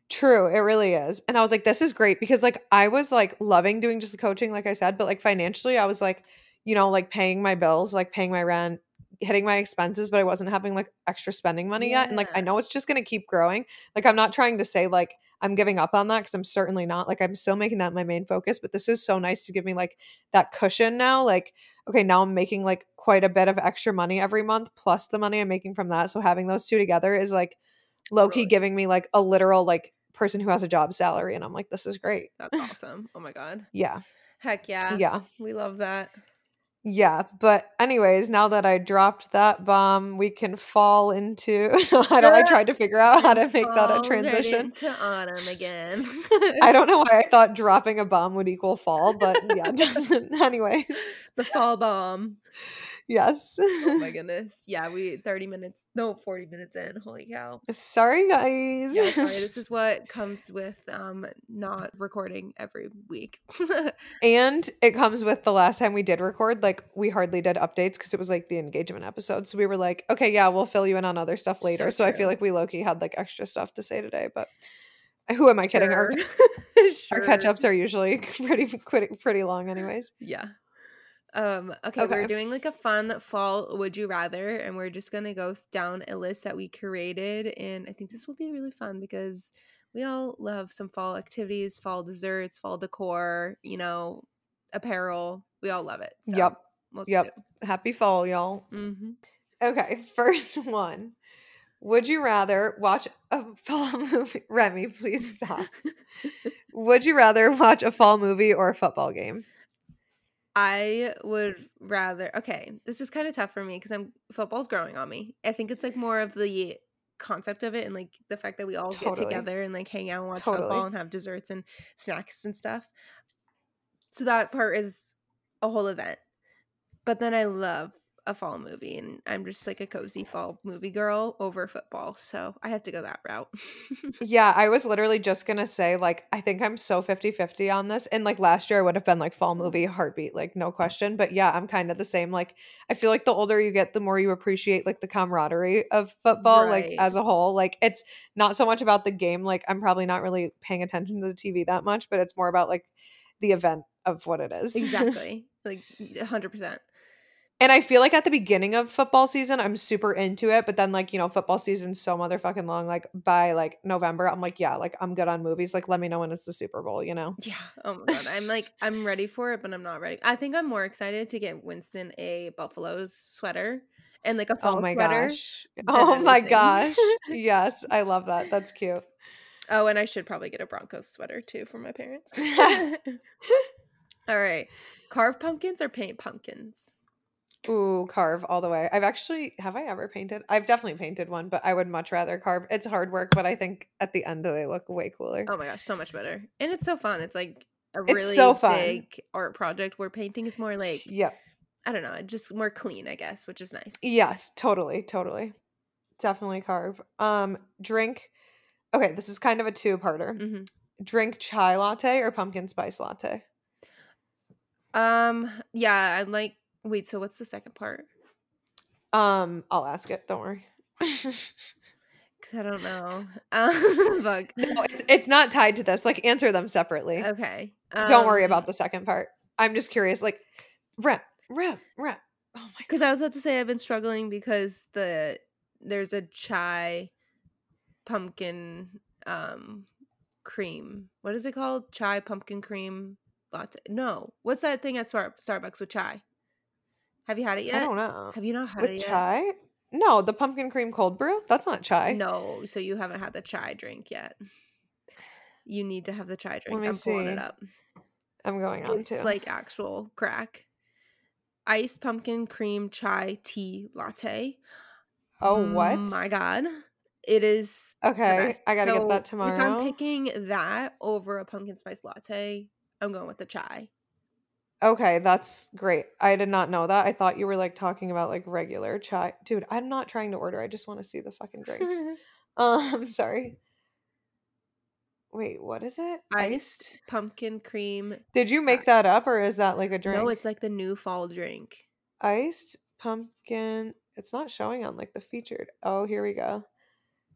True, it really is. And I was like, this is great because like I was like loving doing just the coaching, like I said, but like financially, I was like, you know, like paying my bills, like paying my rent, hitting my expenses, but I wasn't having like extra spending money yet. And like I know it's just gonna keep growing. Like I'm not trying to say like I'm giving up on that because I'm certainly not. Like I'm still making that my main focus, but this is so nice to give me like that cushion now. Like, okay, now I'm making like quite a bit of extra money every month, plus the money I'm making from that. So having those two together is like low key Totally. giving me like a literal like person who has a job salary and I'm like this is great. That's awesome. Oh my god. Yeah. Heck yeah. Yeah. We love that. Yeah, but anyways, now that I dropped that bomb, we can fall into I don't I tried to figure out how to make that a Fall right transition. into autumn again. I don't know why I thought dropping a bomb would equal fall, but yeah, it doesn't. Anyways. the fall bomb. Yes. Oh my goodness. Yeah, we 30 minutes, no, 40 minutes in. Holy cow. Sorry guys. Yeah, sorry. This is what comes with um not recording every week. And it comes with the last time we did record, like we hardly did updates because it was like the engagement episode. So we were like, okay, yeah, we'll fill you in on other stuff later. So, I feel like we low key had like extra stuff to say today, but who am I kidding? Our, Sure. our catch ups are usually pretty, pretty pretty long, anyways. Yeah. Um, okay, we're doing like a fun fall would you rather, and we're just gonna go down a list that we curated, and I think this will be really fun because we all love some fall activities, fall desserts, fall decor, you know, apparel. We all love it. So Yep. Yep. Happy fall, y'all. Mm-hmm. Okay, first one. Would you rather watch a fall movie? Remy, please stop. Would you rather watch a fall movie or a football game? I would rather. Okay, this is kind of tough for me because I'm football's growing on me. I think it's like more of the concept of it and like the fact that we all get together and like hang out and watch Totally. football and have desserts and snacks and stuff. So that part is a whole event. But then I love a fall movie, and I'm just like a cozy fall movie girl over football, so I have to go that route. Yeah, I was literally just gonna say, like, I think I'm so 50-50 on this. And like last year I would have been like fall movie heartbeat, like no question. But yeah, I'm kind of the same. Like, I feel like the older you get, the more you appreciate like the camaraderie of football, like as a whole. Like it's not so much about the game. Like I'm probably not really paying attention to the TV that much, but it's more about like the event of what it is. Exactly. Like y- 100%. And I feel like at the beginning of football season, I'm super into it, but then like, you know, football season's so motherfucking long. Like by like November, I'm like, yeah, like I'm good on movies. Like let me know when it's the Super Bowl, you know? Yeah. Oh my god. I'm like I'm ready for it, but I'm not ready. I think I'm more excited to get Winston a Buffaloes sweater and like a oh fall Oh my sweater gosh. Oh my anything. gosh. Yes, I love that. That's cute. oh, and I should probably get a Broncos sweater too for my parents. All right. Carve pumpkins or paint pumpkins? Ooh, carve all the way. I've actually have I ever painted? I've definitely painted one, but I would much rather carve. It's hard work, but I think at the end they look way cooler. Oh my gosh, so much better. And it's so fun. It's like a It's really so fun. big art project where painting is more like yeah. I don't know, just more clean, I guess, which is nice. Yes, totally, totally. Definitely carve. Um, drink. Okay, this is kind of a two-parter. hmm Drink chai latte or pumpkin spice latte? Um, yeah, I'm like, wait, so what's the second part? Um, I'll ask it. Don't worry. Because I don't know. Um, bug. no, it's it's not tied to this. Like answer them separately. Okay. Don't worry about um, the second part. I'm just curious. Like, rep, rep, rep. Oh my god. Because I was about to say I've been struggling because the there's a chai pumpkin um cream. What is it called? Chai pumpkin cream latte. No, what's that thing at Star- Starbucks with chai? Have you had it yet? I don't know. Have you not had With it yet? chai? No, the pumpkin cream cold brew. That's not chai. No, so you haven't had the chai drink yet. You need to have the chai drink. me I'm pulling see. it up. I'm going on to. It's like actual crack. Iced pumpkin cream chai tea latte. oh what? My god. It is Okay. I gotta get that tomorrow. If. I'm picking that over a pumpkin spice latte, I'm going with the chai. Okay, that's great. I did not know that. I thought you were like talking about like regular chai. Dude, I'm not trying to order. I just want to see the fucking drinks. um, I'm sorry. Wait, what is it? Iced pumpkin cream. Did you make that up or is that like a drink? No, it's like the new fall drink. iced pumpkin. It's not showing on like the featured. Oh, here we go.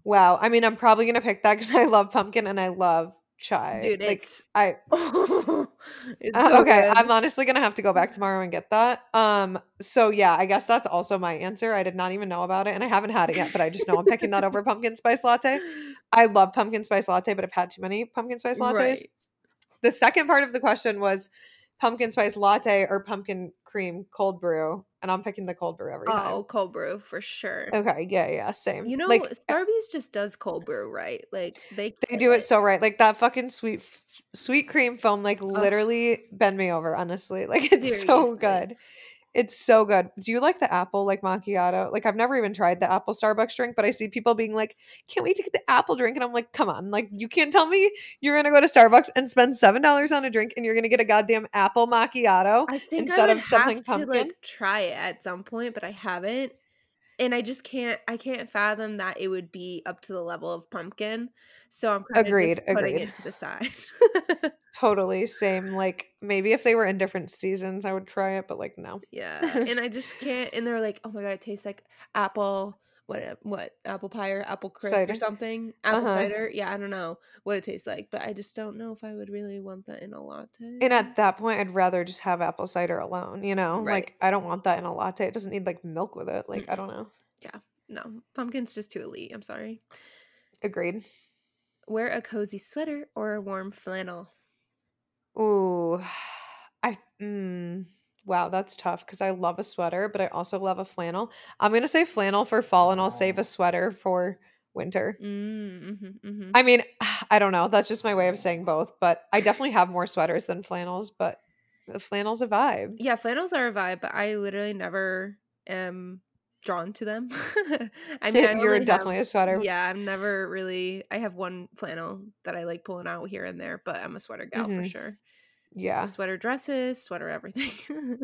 Wow. I mean, I'm probably gonna pick that because I love pumpkin and I love chai. Dude, like it's I it's Uh, so okay, good. I'm honestly gonna have to go back tomorrow and get that. Um, so yeah, I guess that's also my answer. I did not even know about it, and I haven't had it yet, but I just know I'm picking that over pumpkin spice latte. I love pumpkin spice latte, but I've had too many pumpkin spice lattes. Right. The second part of the question was pumpkin spice latte or pumpkin cream cold brew, and I'm picking the cold brew every time. Oh, cold brew for sure. Okay, yeah, yeah, same. You know, like eh Starbucks just does cold brew right. Like they they do it so right. Like that fucking sweet sweet cream foam like literally bend me over, honestly. Like it's so good. It's so good. Do you like the apple like macchiato? Like I've never even tried the apple Starbucks drink, but I see people being like, "Can't wait to get the apple drink." And I'm like, "Come on. Like you can't tell me you're going to go to Starbucks and spend $7 on a drink and you're going to get a goddamn apple macchiato I think instead I of would something have to like try it at some point, but I haven't. And I just can't I can't fathom that it would be up to the level of pumpkin. So I'm kind of Agreed, just putting agreed. it to the side. Totally same. Like maybe if they were in different seasons, I would try it, but like no. yeah. And I just can't and they're like, "Oh my god, it tastes like apple what uh, what apple pie or apple crisp Cider. or something apple Uh-huh. cider yeah i don't know what it tastes like but i just don't know if i would really want that in a latte And at that point, I'd rather just have apple cider alone, you know? Right. Like, I don't want that in a latte. It doesn't need like milk with it. Like, I don't know. Yeah. No pumpkin's just too elite i'm sorry Agreed. wear a cozy sweater or a warm flannel Ooh, I, mm, wow, that's tough because I love a sweater, but I also love a flannel. I'm going to say flannel for fall and I'll save a sweater for winter. mm-hmm, mm-hmm. I mean, I don't know. That's just my way of saying both, but I definitely have more sweaters than flannels, but the flannel's a vibe. yeah flannels are a vibe but i literally never am drawn to them i mean I You're definitely have, a sweater. yeah i'm never really i have one flannel that i like pulling out here and there but i'm a sweater gal Mhm. for sure Yeah. Sweater dresses, sweater everything.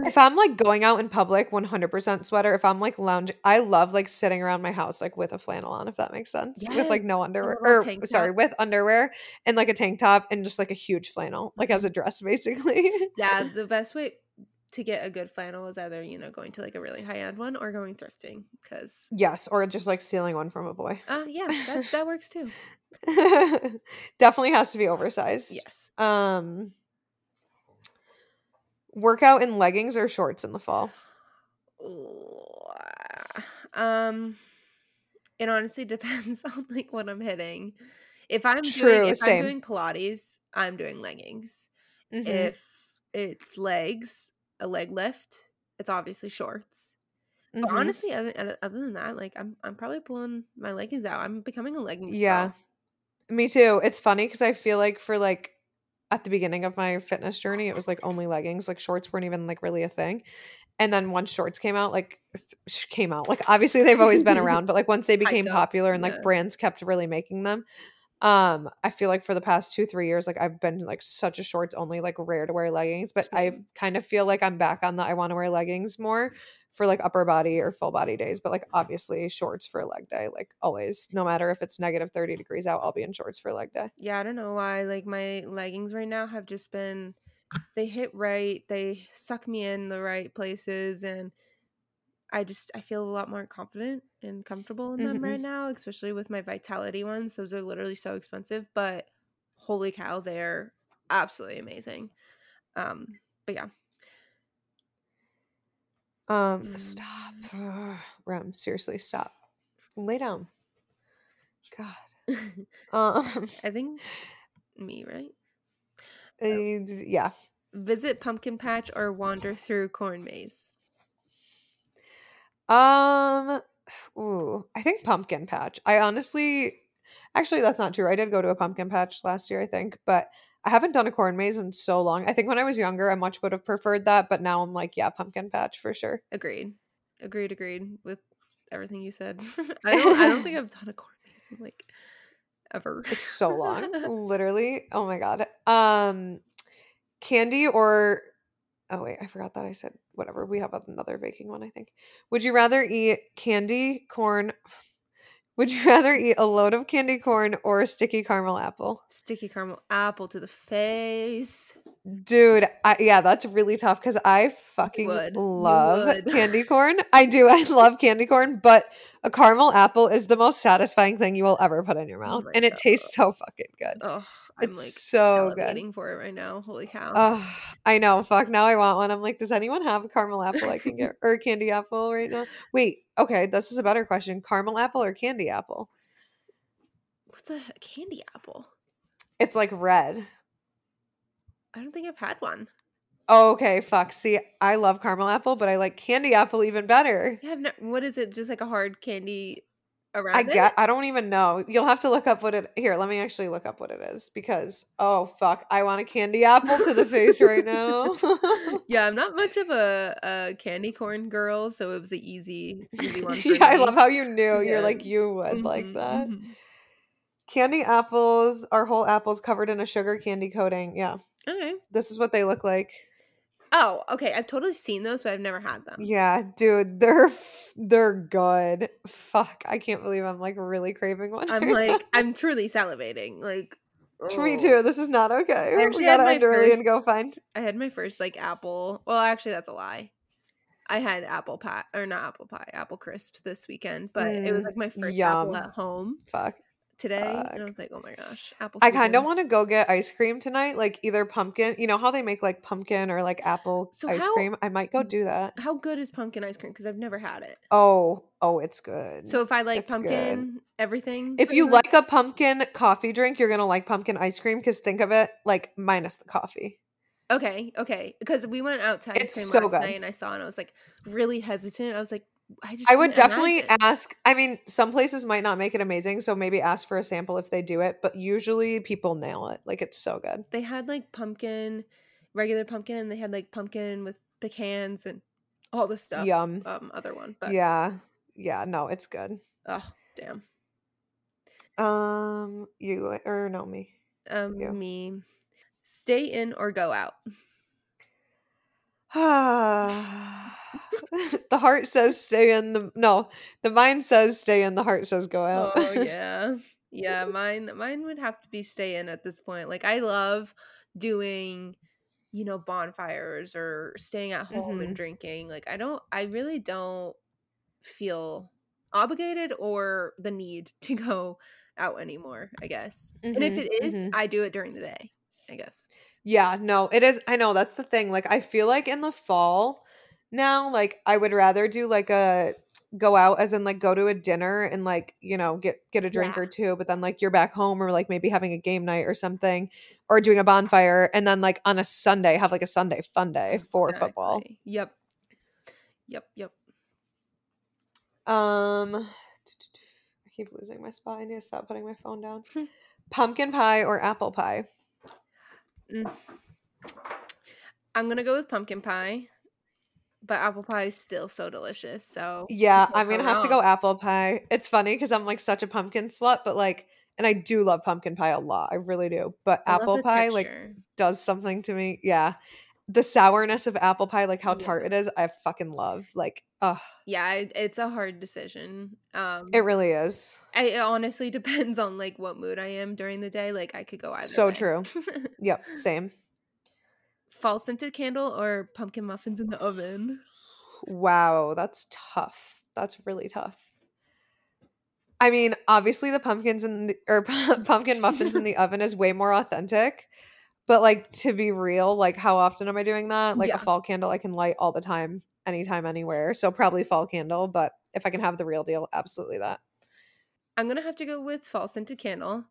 If I'm like going out in public, 100% sweater. If I'm like lounging, I love like sitting around my house like with a flannel on, if that makes sense. With like no underwear or sorry, with underwear and like a tank top and just like a huge flannel, like as a dress basically. Yeah, the best way to get a good flannel is either, you know, going to like a really high-end one or going thrifting because yes, or just like stealing one from a boy. uh yeah, that that works too. Definitely has to be oversized. Yes. Um workout in leggings or shorts in the fall. Um it honestly depends on like what I'm hitting. If I'm True, doing if same. I'm doing Pilates, I'm doing leggings. Mhm. If it's legs, a leg lift, it's obviously shorts. But Mhm. honestly, other other other than that, like I'm I'm probably pulling my leggings out. I'm becoming a leggings Yeah. girl. Me too. It's funny because I feel like for like at the beginning of my fitness journey, it was like only leggings, like shorts weren't even like really a thing. And then once shorts came out, like th- came out, like obviously they've always been around, but like once they became popular and Yeah. like brands kept really making them, um, I feel like for the past two, three years, like I've been like such a shorts only, like rare to wear leggings. But I kind of feel like I'm back on the I want to wear leggings more for like upper body or full body days. But like obviously shorts for a leg day, like always, no matter if it's negative 30 degrees out, I'll be in shorts for a leg day. Yeah, I don't know why. Like my leggings right now have just been they hit right, they suck me in the right places and I just I feel a lot more confident and comfortable in them Mhm. right now, especially with my vitality ones. Those are literally so expensive, but holy cow, they're absolutely amazing. Um, but yeah. Um, stop. Mm. Rem, seriously, stop. Lay down. God. Um, I think me, right? uh, d- yeah. Visit pumpkin patch or wander through corn maze. Um, ooh, I think pumpkin patch. I honestly, actually, that's not true. I did go to a pumpkin patch last year, I think, but I haven't done a corn maze in so long. I think when I was younger, I much would have preferred that, but now I'm like, yeah, pumpkin patch for sure. Agreed. Agreed, agreed with everything you said. I don't I don't think I've done a corn maze in like ever. so long literally oh my god um candy or oh wait i forgot that i said whatever we have another baking one i think would you rather eat candy corn would you rather eat a load of candy corn or a sticky caramel apple? Sticky caramel apple to the face. dude I, yeah that's really tough because i fucking love candy corn. I do i love candy corn but a caramel apple is the most satisfying thing you will ever put in your Oh mouth my and it tastes so fucking good Oh, I'm It's like so good. for it right now. Holy cow. Oh, I know. Fuck. Now I want one. I'm like, does anyone have a caramel apple I can get or a candy apple right now? Wait. Okay, this is a better question. Caramel apple or candy apple? What's a candy apple? It's like red. I don't think I've had one. Okay. Fuck. See, I love caramel apple, but I like candy apple even better. Yeah, I've not, what is it? Just like a hard candy around I it? get. I don't even know. You'll have to look up what it. Here, let me actually look up what it is because oh fuck, I want a candy apple to the face right now. yeah, I'm not much of a, a candy corn girl, so it was an easy, easy one for yeah, I love how you knew. You're like you would like Mhm, that. mhm. Candy apples are whole apples covered in a sugar candy coating. Yeah, Okay. this is what they look like. Oh, okay. I've totally seen those, but I've never had them. Yeah, dude, they're they're good. Fuck, I can't believe I'm like really craving one. I'm right now. like, I'm truly salivating. Like, me oh. too. This is not okay. I We actually had gotta my end early first- and go find. I had my first like apple. Well, actually, that's a lie. I had apple pie or not apple pie, apple crisps this weekend, but it was Mm, like my first yum. apple at home Fuck. Today, and I was like, oh my gosh, apple. I kind of want to go get ice cream tonight, like either pumpkin. You know how they make like pumpkin or like apple So ice how- cream. I might go do that. How good is pumpkin ice cream? Because I've never had it. Oh, oh, it's good. So if I like It's good. pumpkin, everything. If you like a pumpkin coffee drink, you're gonna like pumpkin ice cream because think of it like minus the coffee. okay, okay, because we went out to ice It's cream so last good. night, and I saw, and I was like really hesitant. I was like, I. I would definitely imagine. ask. I mean, some places might not make it amazing, so maybe ask for a sample if they do it. But usually, people nail it. Like it's so good. They had like pumpkin, regular pumpkin, and they had like pumpkin with pecans and all the stuff. Yum. Um, other one, but yeah, yeah. No, it's good. oh damn. Um, you or no me. Um, You. me. Stay in or go out. the heart says stay in the no the mind says stay in the heart says go out Oh yeah. Yeah, mine mine would have to be stay in at this point. Like I love doing you know bonfires or staying at home and Mhm. drinking. Like I don't I really don't feel obligated or the need to go out anymore, I guess. And if Mhm, it is, mhm. I do it during the day, I guess. Yeah, no, it is I know, that's the thing, like, I feel like in the fall now, like, I would rather do, like, a go out as in, like, go to a dinner and, like, you know, get get a drink Yeah. or 2, but then, like, you're back home or, like, maybe having a game night or something, or doing a bonfire, and then, like, on a Sunday, have, like, a Sunday fun day for football. Yep. Yep, yep. Um, I keep losing my spot, I need to stop putting my phone down. Pumpkin pie or apple pie? I'm gonna go with pumpkin pie, but apple pie is still so delicious. So Yeah, I'm gonna have to go apple pie. It's funny because I'm like such a pumpkin slut, but like, and I do love pumpkin pie a lot. I really do. But I apple pie like does something to me. Yeah. The sourness of apple pie, like how tart it is, I fucking love. Like, ugh, Yeah, it, it's a hard decision. Um, it really is. I, it honestly depends on like what mood I am during the day. Like I could go either So way. true. Yep, same. Fall scented candle or pumpkin muffins in the oven. Wow, that's tough. That's really tough. I mean, obviously the pumpkins in the or pumpkin muffins in the oven is way more authentic. But like to be real, like how often am I doing that? Like Yeah. a fall candle I can light all the time, anytime, anywhere. So probably fall candle, but if I can have the real deal, absolutely that. I'm gonna have to go with fall scented candle.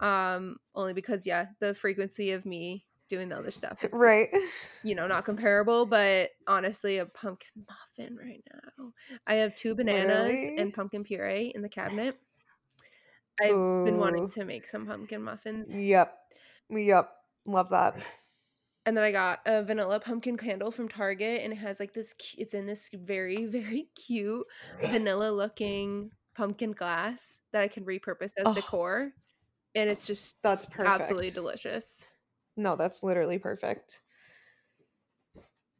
Um, only because yeah, the frequency of me doing the other stuff Right. you know not comparable. But honestly, a pumpkin muffin right now. I have two bananas and pumpkin puree in the cabinet. I've been wanting to make some pumpkin muffins. Yep. Yep. Love that. And then I got a vanilla pumpkin candle from Target, and it has like this. It's in this very very cute vanilla looking pumpkin glass that I can repurpose as Oh. decor, and it's just That's perfect. absolutely delicious. No, that's literally perfect.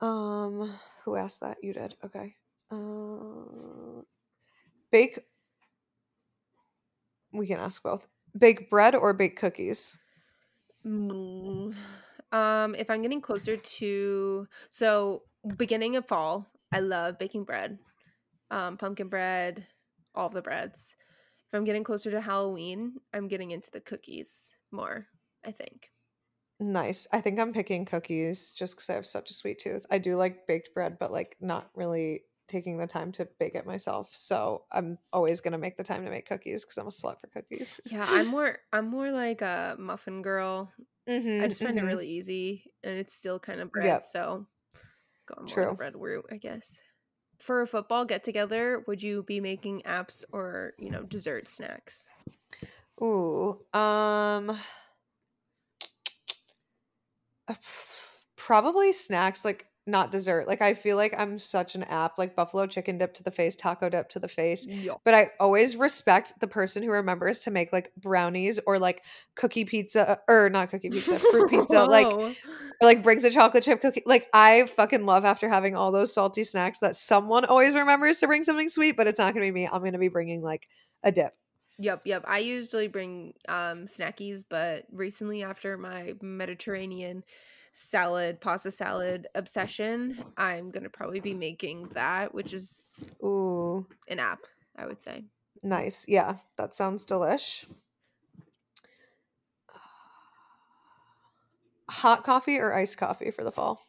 Um, who asked that? You did. Okay. Uh, bake. We can ask both. Bake bread or bake cookies? Mm, Um, if I'm getting closer to so beginning of fall, I love baking bread, um, pumpkin bread, all the breads. If I'm getting closer to Halloween, I'm getting into the cookies more. I think. Nice. I think I'm picking cookies just because I have such a sweet tooth. I do like baked bread, but like not really taking the time to bake it myself. So I'm always gonna make the time to make cookies because I'm a slut for cookies. Yeah, I'm more I'm more like a muffin girl. I mm-hmm, just find it really easy and it's still kind of bread, Yep. so going more the True. bread route, I guess. For a football get together, would you be making apps or, you know, dessert snacks? Ooh. Um. Uh, Probably snacks, like not dessert. Like I feel like I'm such an app, like buffalo chicken dip to the face, taco dip to the face. But I always respect the person who remembers to make like brownies or like cookie pizza or not cookie pizza, fruit pizza, like or like brings a chocolate chip cookie. Like I fucking love after having all those salty snacks that someone always remembers to bring something sweet, but it's not gonna be me. I'm gonna be bringing like a dip. Yep, yep. I usually bring um snackies, but recently after my Mediterranean salad, pasta salad obsession, I'm gonna probably be making that, which is Ooh, an app, I would say. nice. Yeah, that sounds delish. Hot coffee or iced coffee for the fall?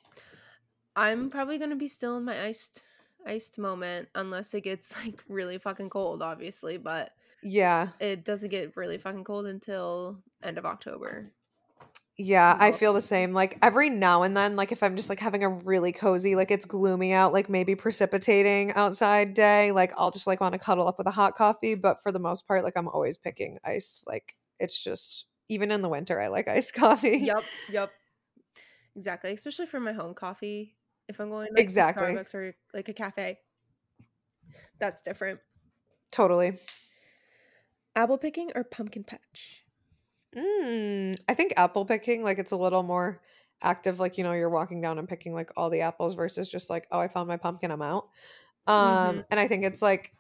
I'm probably gonna be still in my iced iced moment unless it gets like really fucking cold, obviously, but Yeah. it doesn't get really fucking cold until end of October. Yeah, I feel the same. Like every now and then, like if I'm just like having a really cozy, like it's gloomy out, like maybe precipitating outside day, like I'll just like want to cuddle up with a hot coffee. But for the most part, like I'm always picking iced. Like it's just even in the winter, I like iced coffee. Yep, yep. Exactly. Especially for my home coffee. If I'm going like, Exactly. to Starbucks or like a cafe. That's different. Totally. Apple picking or pumpkin patch? Mm, I think apple picking, like, it's a little more active, like, you know, you're walking down and picking, like, all the apples versus just like, "Oh, I found my pumpkin, I'm out." Um, Mhm. and I think it's, like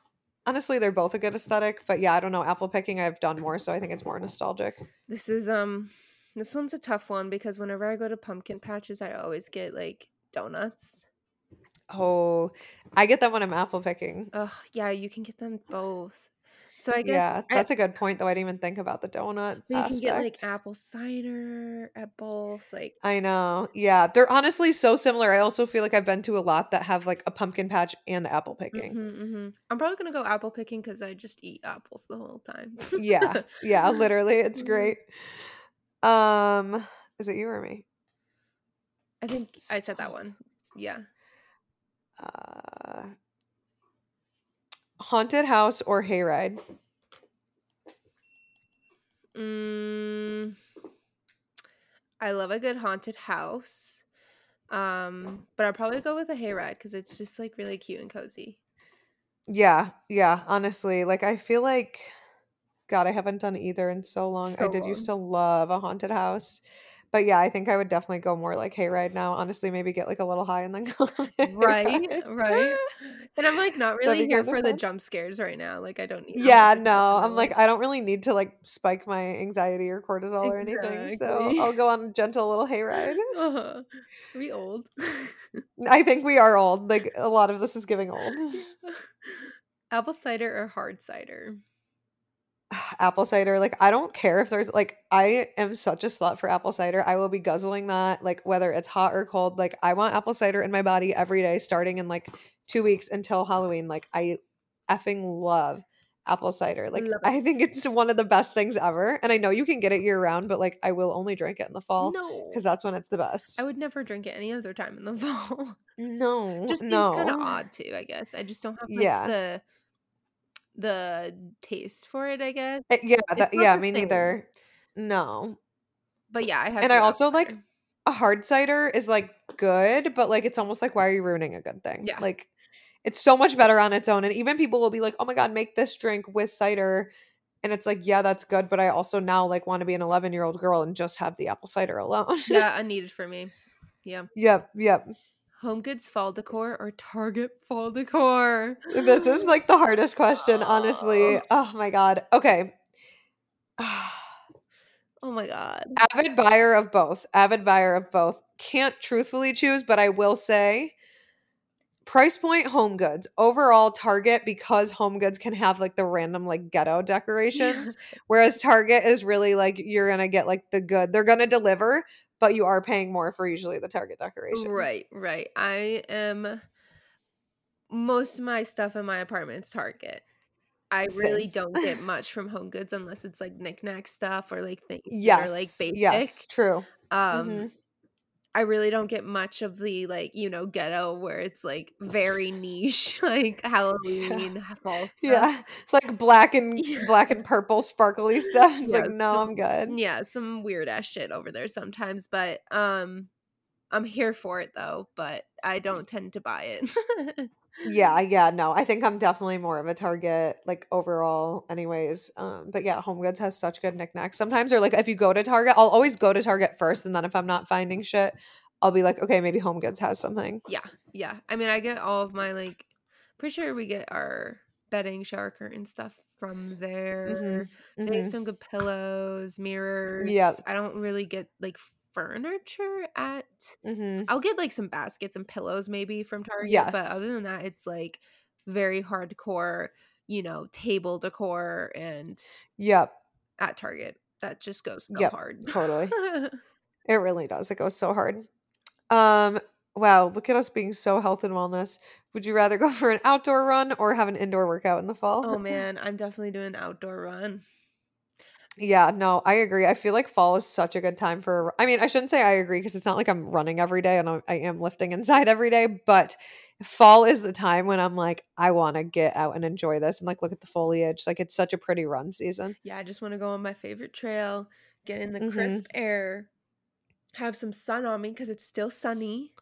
honestly, they're both a good aesthetic, but yeah, I don't know, apple picking I've done more, so I think it's more nostalgic. This is, um this one's a tough one because whenever I go to pumpkin patches, I always get, like, donuts. Oh, I get that when I'm apple picking. Oh, yeah, you can get them both. So I guess Yeah, that's a good point, though, I didn't even think about the donut you can get, like, apple cider at both, like I know, yeah, they're honestly so similar, I also feel like I've been to a lot that have, like, a pumpkin patch and apple picking. Mhm, mhm. I'm probably gonna go apple picking because I just eat apples the whole time. Yeah, yeah, literally, it's Mm. great. Um, is it you or me? I think I said that one. Yeah. Uh haunted house or hayride? Mm. I love a good haunted house. Um, but I'll probably go with a hayride because it's just, like, really cute and cozy. Yeah, yeah, honestly, like, I feel like God, I haven't done either in so long, I So did used long. to love a haunted house, but yeah, I think I would definitely go more like hayride now, honestly, maybe get, like, a little high and then go Right, right? And I'm, like, not really here for the jump scares right now, like, I don't need Yeah, no, I'm like. I don't really need to, like, spike my anxiety or cortisol or anything, so I'll go on a gentle little hayride. Uh-huh. Are we old? I think we are old, like, a lot of this is giving old. Apple cider or hard cider? Apple cider, like, I don't care if there's like, I am such a slut for apple cider, I will be guzzling that, like, whether it's hot or cold, like, I want apple cider in my body every day starting in, like, 2 weeks until Halloween, like, I effing love apple cider, like, Love. I think it's one of the best things ever, and I know you can get it year-round, but, like, I will only drink it in the fall No. Because that's when it's the best. I would never drink it any other time in the fall. No, Just seems kinda odd too, I guess, I just don't have, like, Yeah. the the taste for it, I guess. Eh yeah, that yeah, me neither. No. But yeah, I have And I also like a hard cider is, like, good, but, like, it's almost like, why are you ruining a good thing? Yeah. Like, it's so much better on its own, and even people will be like, "Oh my god, make this drink with cider," and it's like, "Yeah, that's good," but I also now, like, wanna be an eleven-year-old girl and just have the apple cider alone. Yeah, unneeded for me. Yeah. Yep, yep. HomeGoods fall decor or Target fall decor? Uh, this is, like, the hardest question, honestly. Oh. Oh my god. Okay. Oh my god. Avid buyer of both, avid buyer of both. Can't truthfully choose, but I will say price point, home goods Overall, Target because home goods can have, like, the random, like, ghetto decorations, whereas Target is really, like, you're gonna get, like, the good they're gonna deliver, but you are paying more for usually the Target decorations. Right, right. I am most of my stuff in my apartment is Target. I really don't get much from Home Goods unless it's, like, knickknack stuff or, like, things that are, like, Yes, basic. yes, true. Um, Mhm. I really don't get much of the, like, you know, ghetto where it's, like, very niche, like, Halloween, ha fall stuff. Yeah, it's like black and Yeah. black and purple sparkly stuff, it's like, "No, some I'm good." yeah, some weird ass shit over there sometimes, but, um, I'm here for it though, but I don't tend to buy it. Yeah, yeah, no, I think I'm definitely more of a Target, like, overall anyways, um, but yeah, home goods has such good knickknacks. Sometimes or, like, if you go to Target I'll always go to Target first, and then if I'm not finding shit, I'll be like, "Okay, maybe home goods has something." Yeah, yeah. I mean, I get all of my, like pretty sure we get our bedding, shower curtain stuff from Mhm, there. They have mhm. some good pillows, mirrors. Yep. I don't really get, like, furniture at Mhm. I'll get, like, some baskets and pillows maybe from Target, but other than that, it's, like, very hardcore, you know, table decor and Yep. at Target. That just goes so Yep, hard. totally. It really does, it goes so hard. Um, wow, look at us being so health and wellness. Would you rather go for an outdoor run or have an indoor workout in the fall? Oh, man, I'm definitely doing outdoor run. Yeah, no, I agree, I feel like fall is such a good time for I mean, I shouldn't say I agree because it's not like I'm running every day, and I I am lifting inside every day, but fall is the time when I'm like, "I wanna get out and enjoy this and, like, look at the foliage," like, it's such a pretty run season. Yeah, I just wanna go on my favorite trail, get in the crisp mm-hmm. air, have some sun on me because it's still sunny.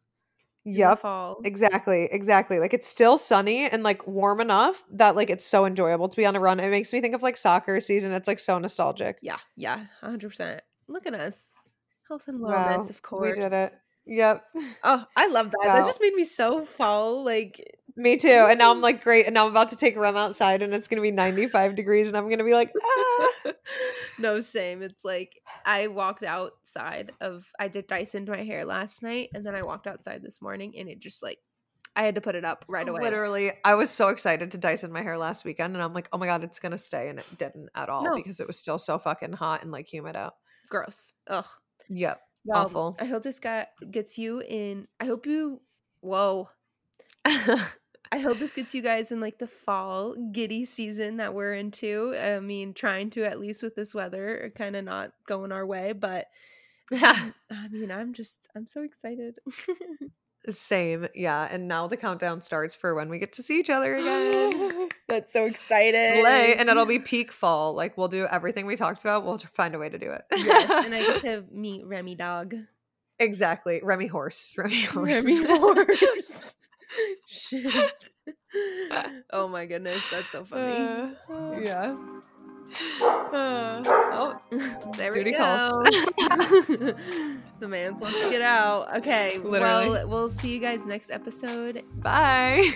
Yep. fall. Exactly, exactly. Like it's still sunny and like warm enough that like it's so enjoyable to be on a run. It makes me think of like soccer season. It's like so nostalgic. Yeah, yeah, 100%. Look at us. Health and Wow, wellness, of we course. did it. Yep. Oh, I love that. That just made me so fall. Like, Me too. And now I'm like, great. And now I'm about to take a run outside and it's going to be 95 degrees and I'm going to be like, ah. no, same. It's like I walked outside of, I did Dysoned my hair last night and then I walked outside this morning and it just like, I had to put it up right away. Literally, I was so excited to Dyson my hair last weekend and I'm like, oh my God, it's going to stay. And it didn't at all No. because it was still so fucking hot and like humid out. Gross. Ugh. Yep. Well, Awful. I hope this guy gets you in. I hope you, whoa. I hope this gets you guys in like the fall giddy season that we're into. I mean, trying to at least with this weather, kind of not going our way, but I mean, I'm just, I'm so excited. Same. Yeah. And now the countdown starts for when we get to see each other again. That's so exciting. Slay. And it'll be peak fall. Like we'll do everything we talked about. We'll find a way to do it. yes, and I get to meet Remy Dog. exactly. Remy Horse. Remy Horse. Remy Horse. Shit. oh my goodness, that's so funny. Uh, yeah. Uh, oh, there Duty we go. the man wants to get out. Okay, Literally. well, we'll see you guys next episode. bye.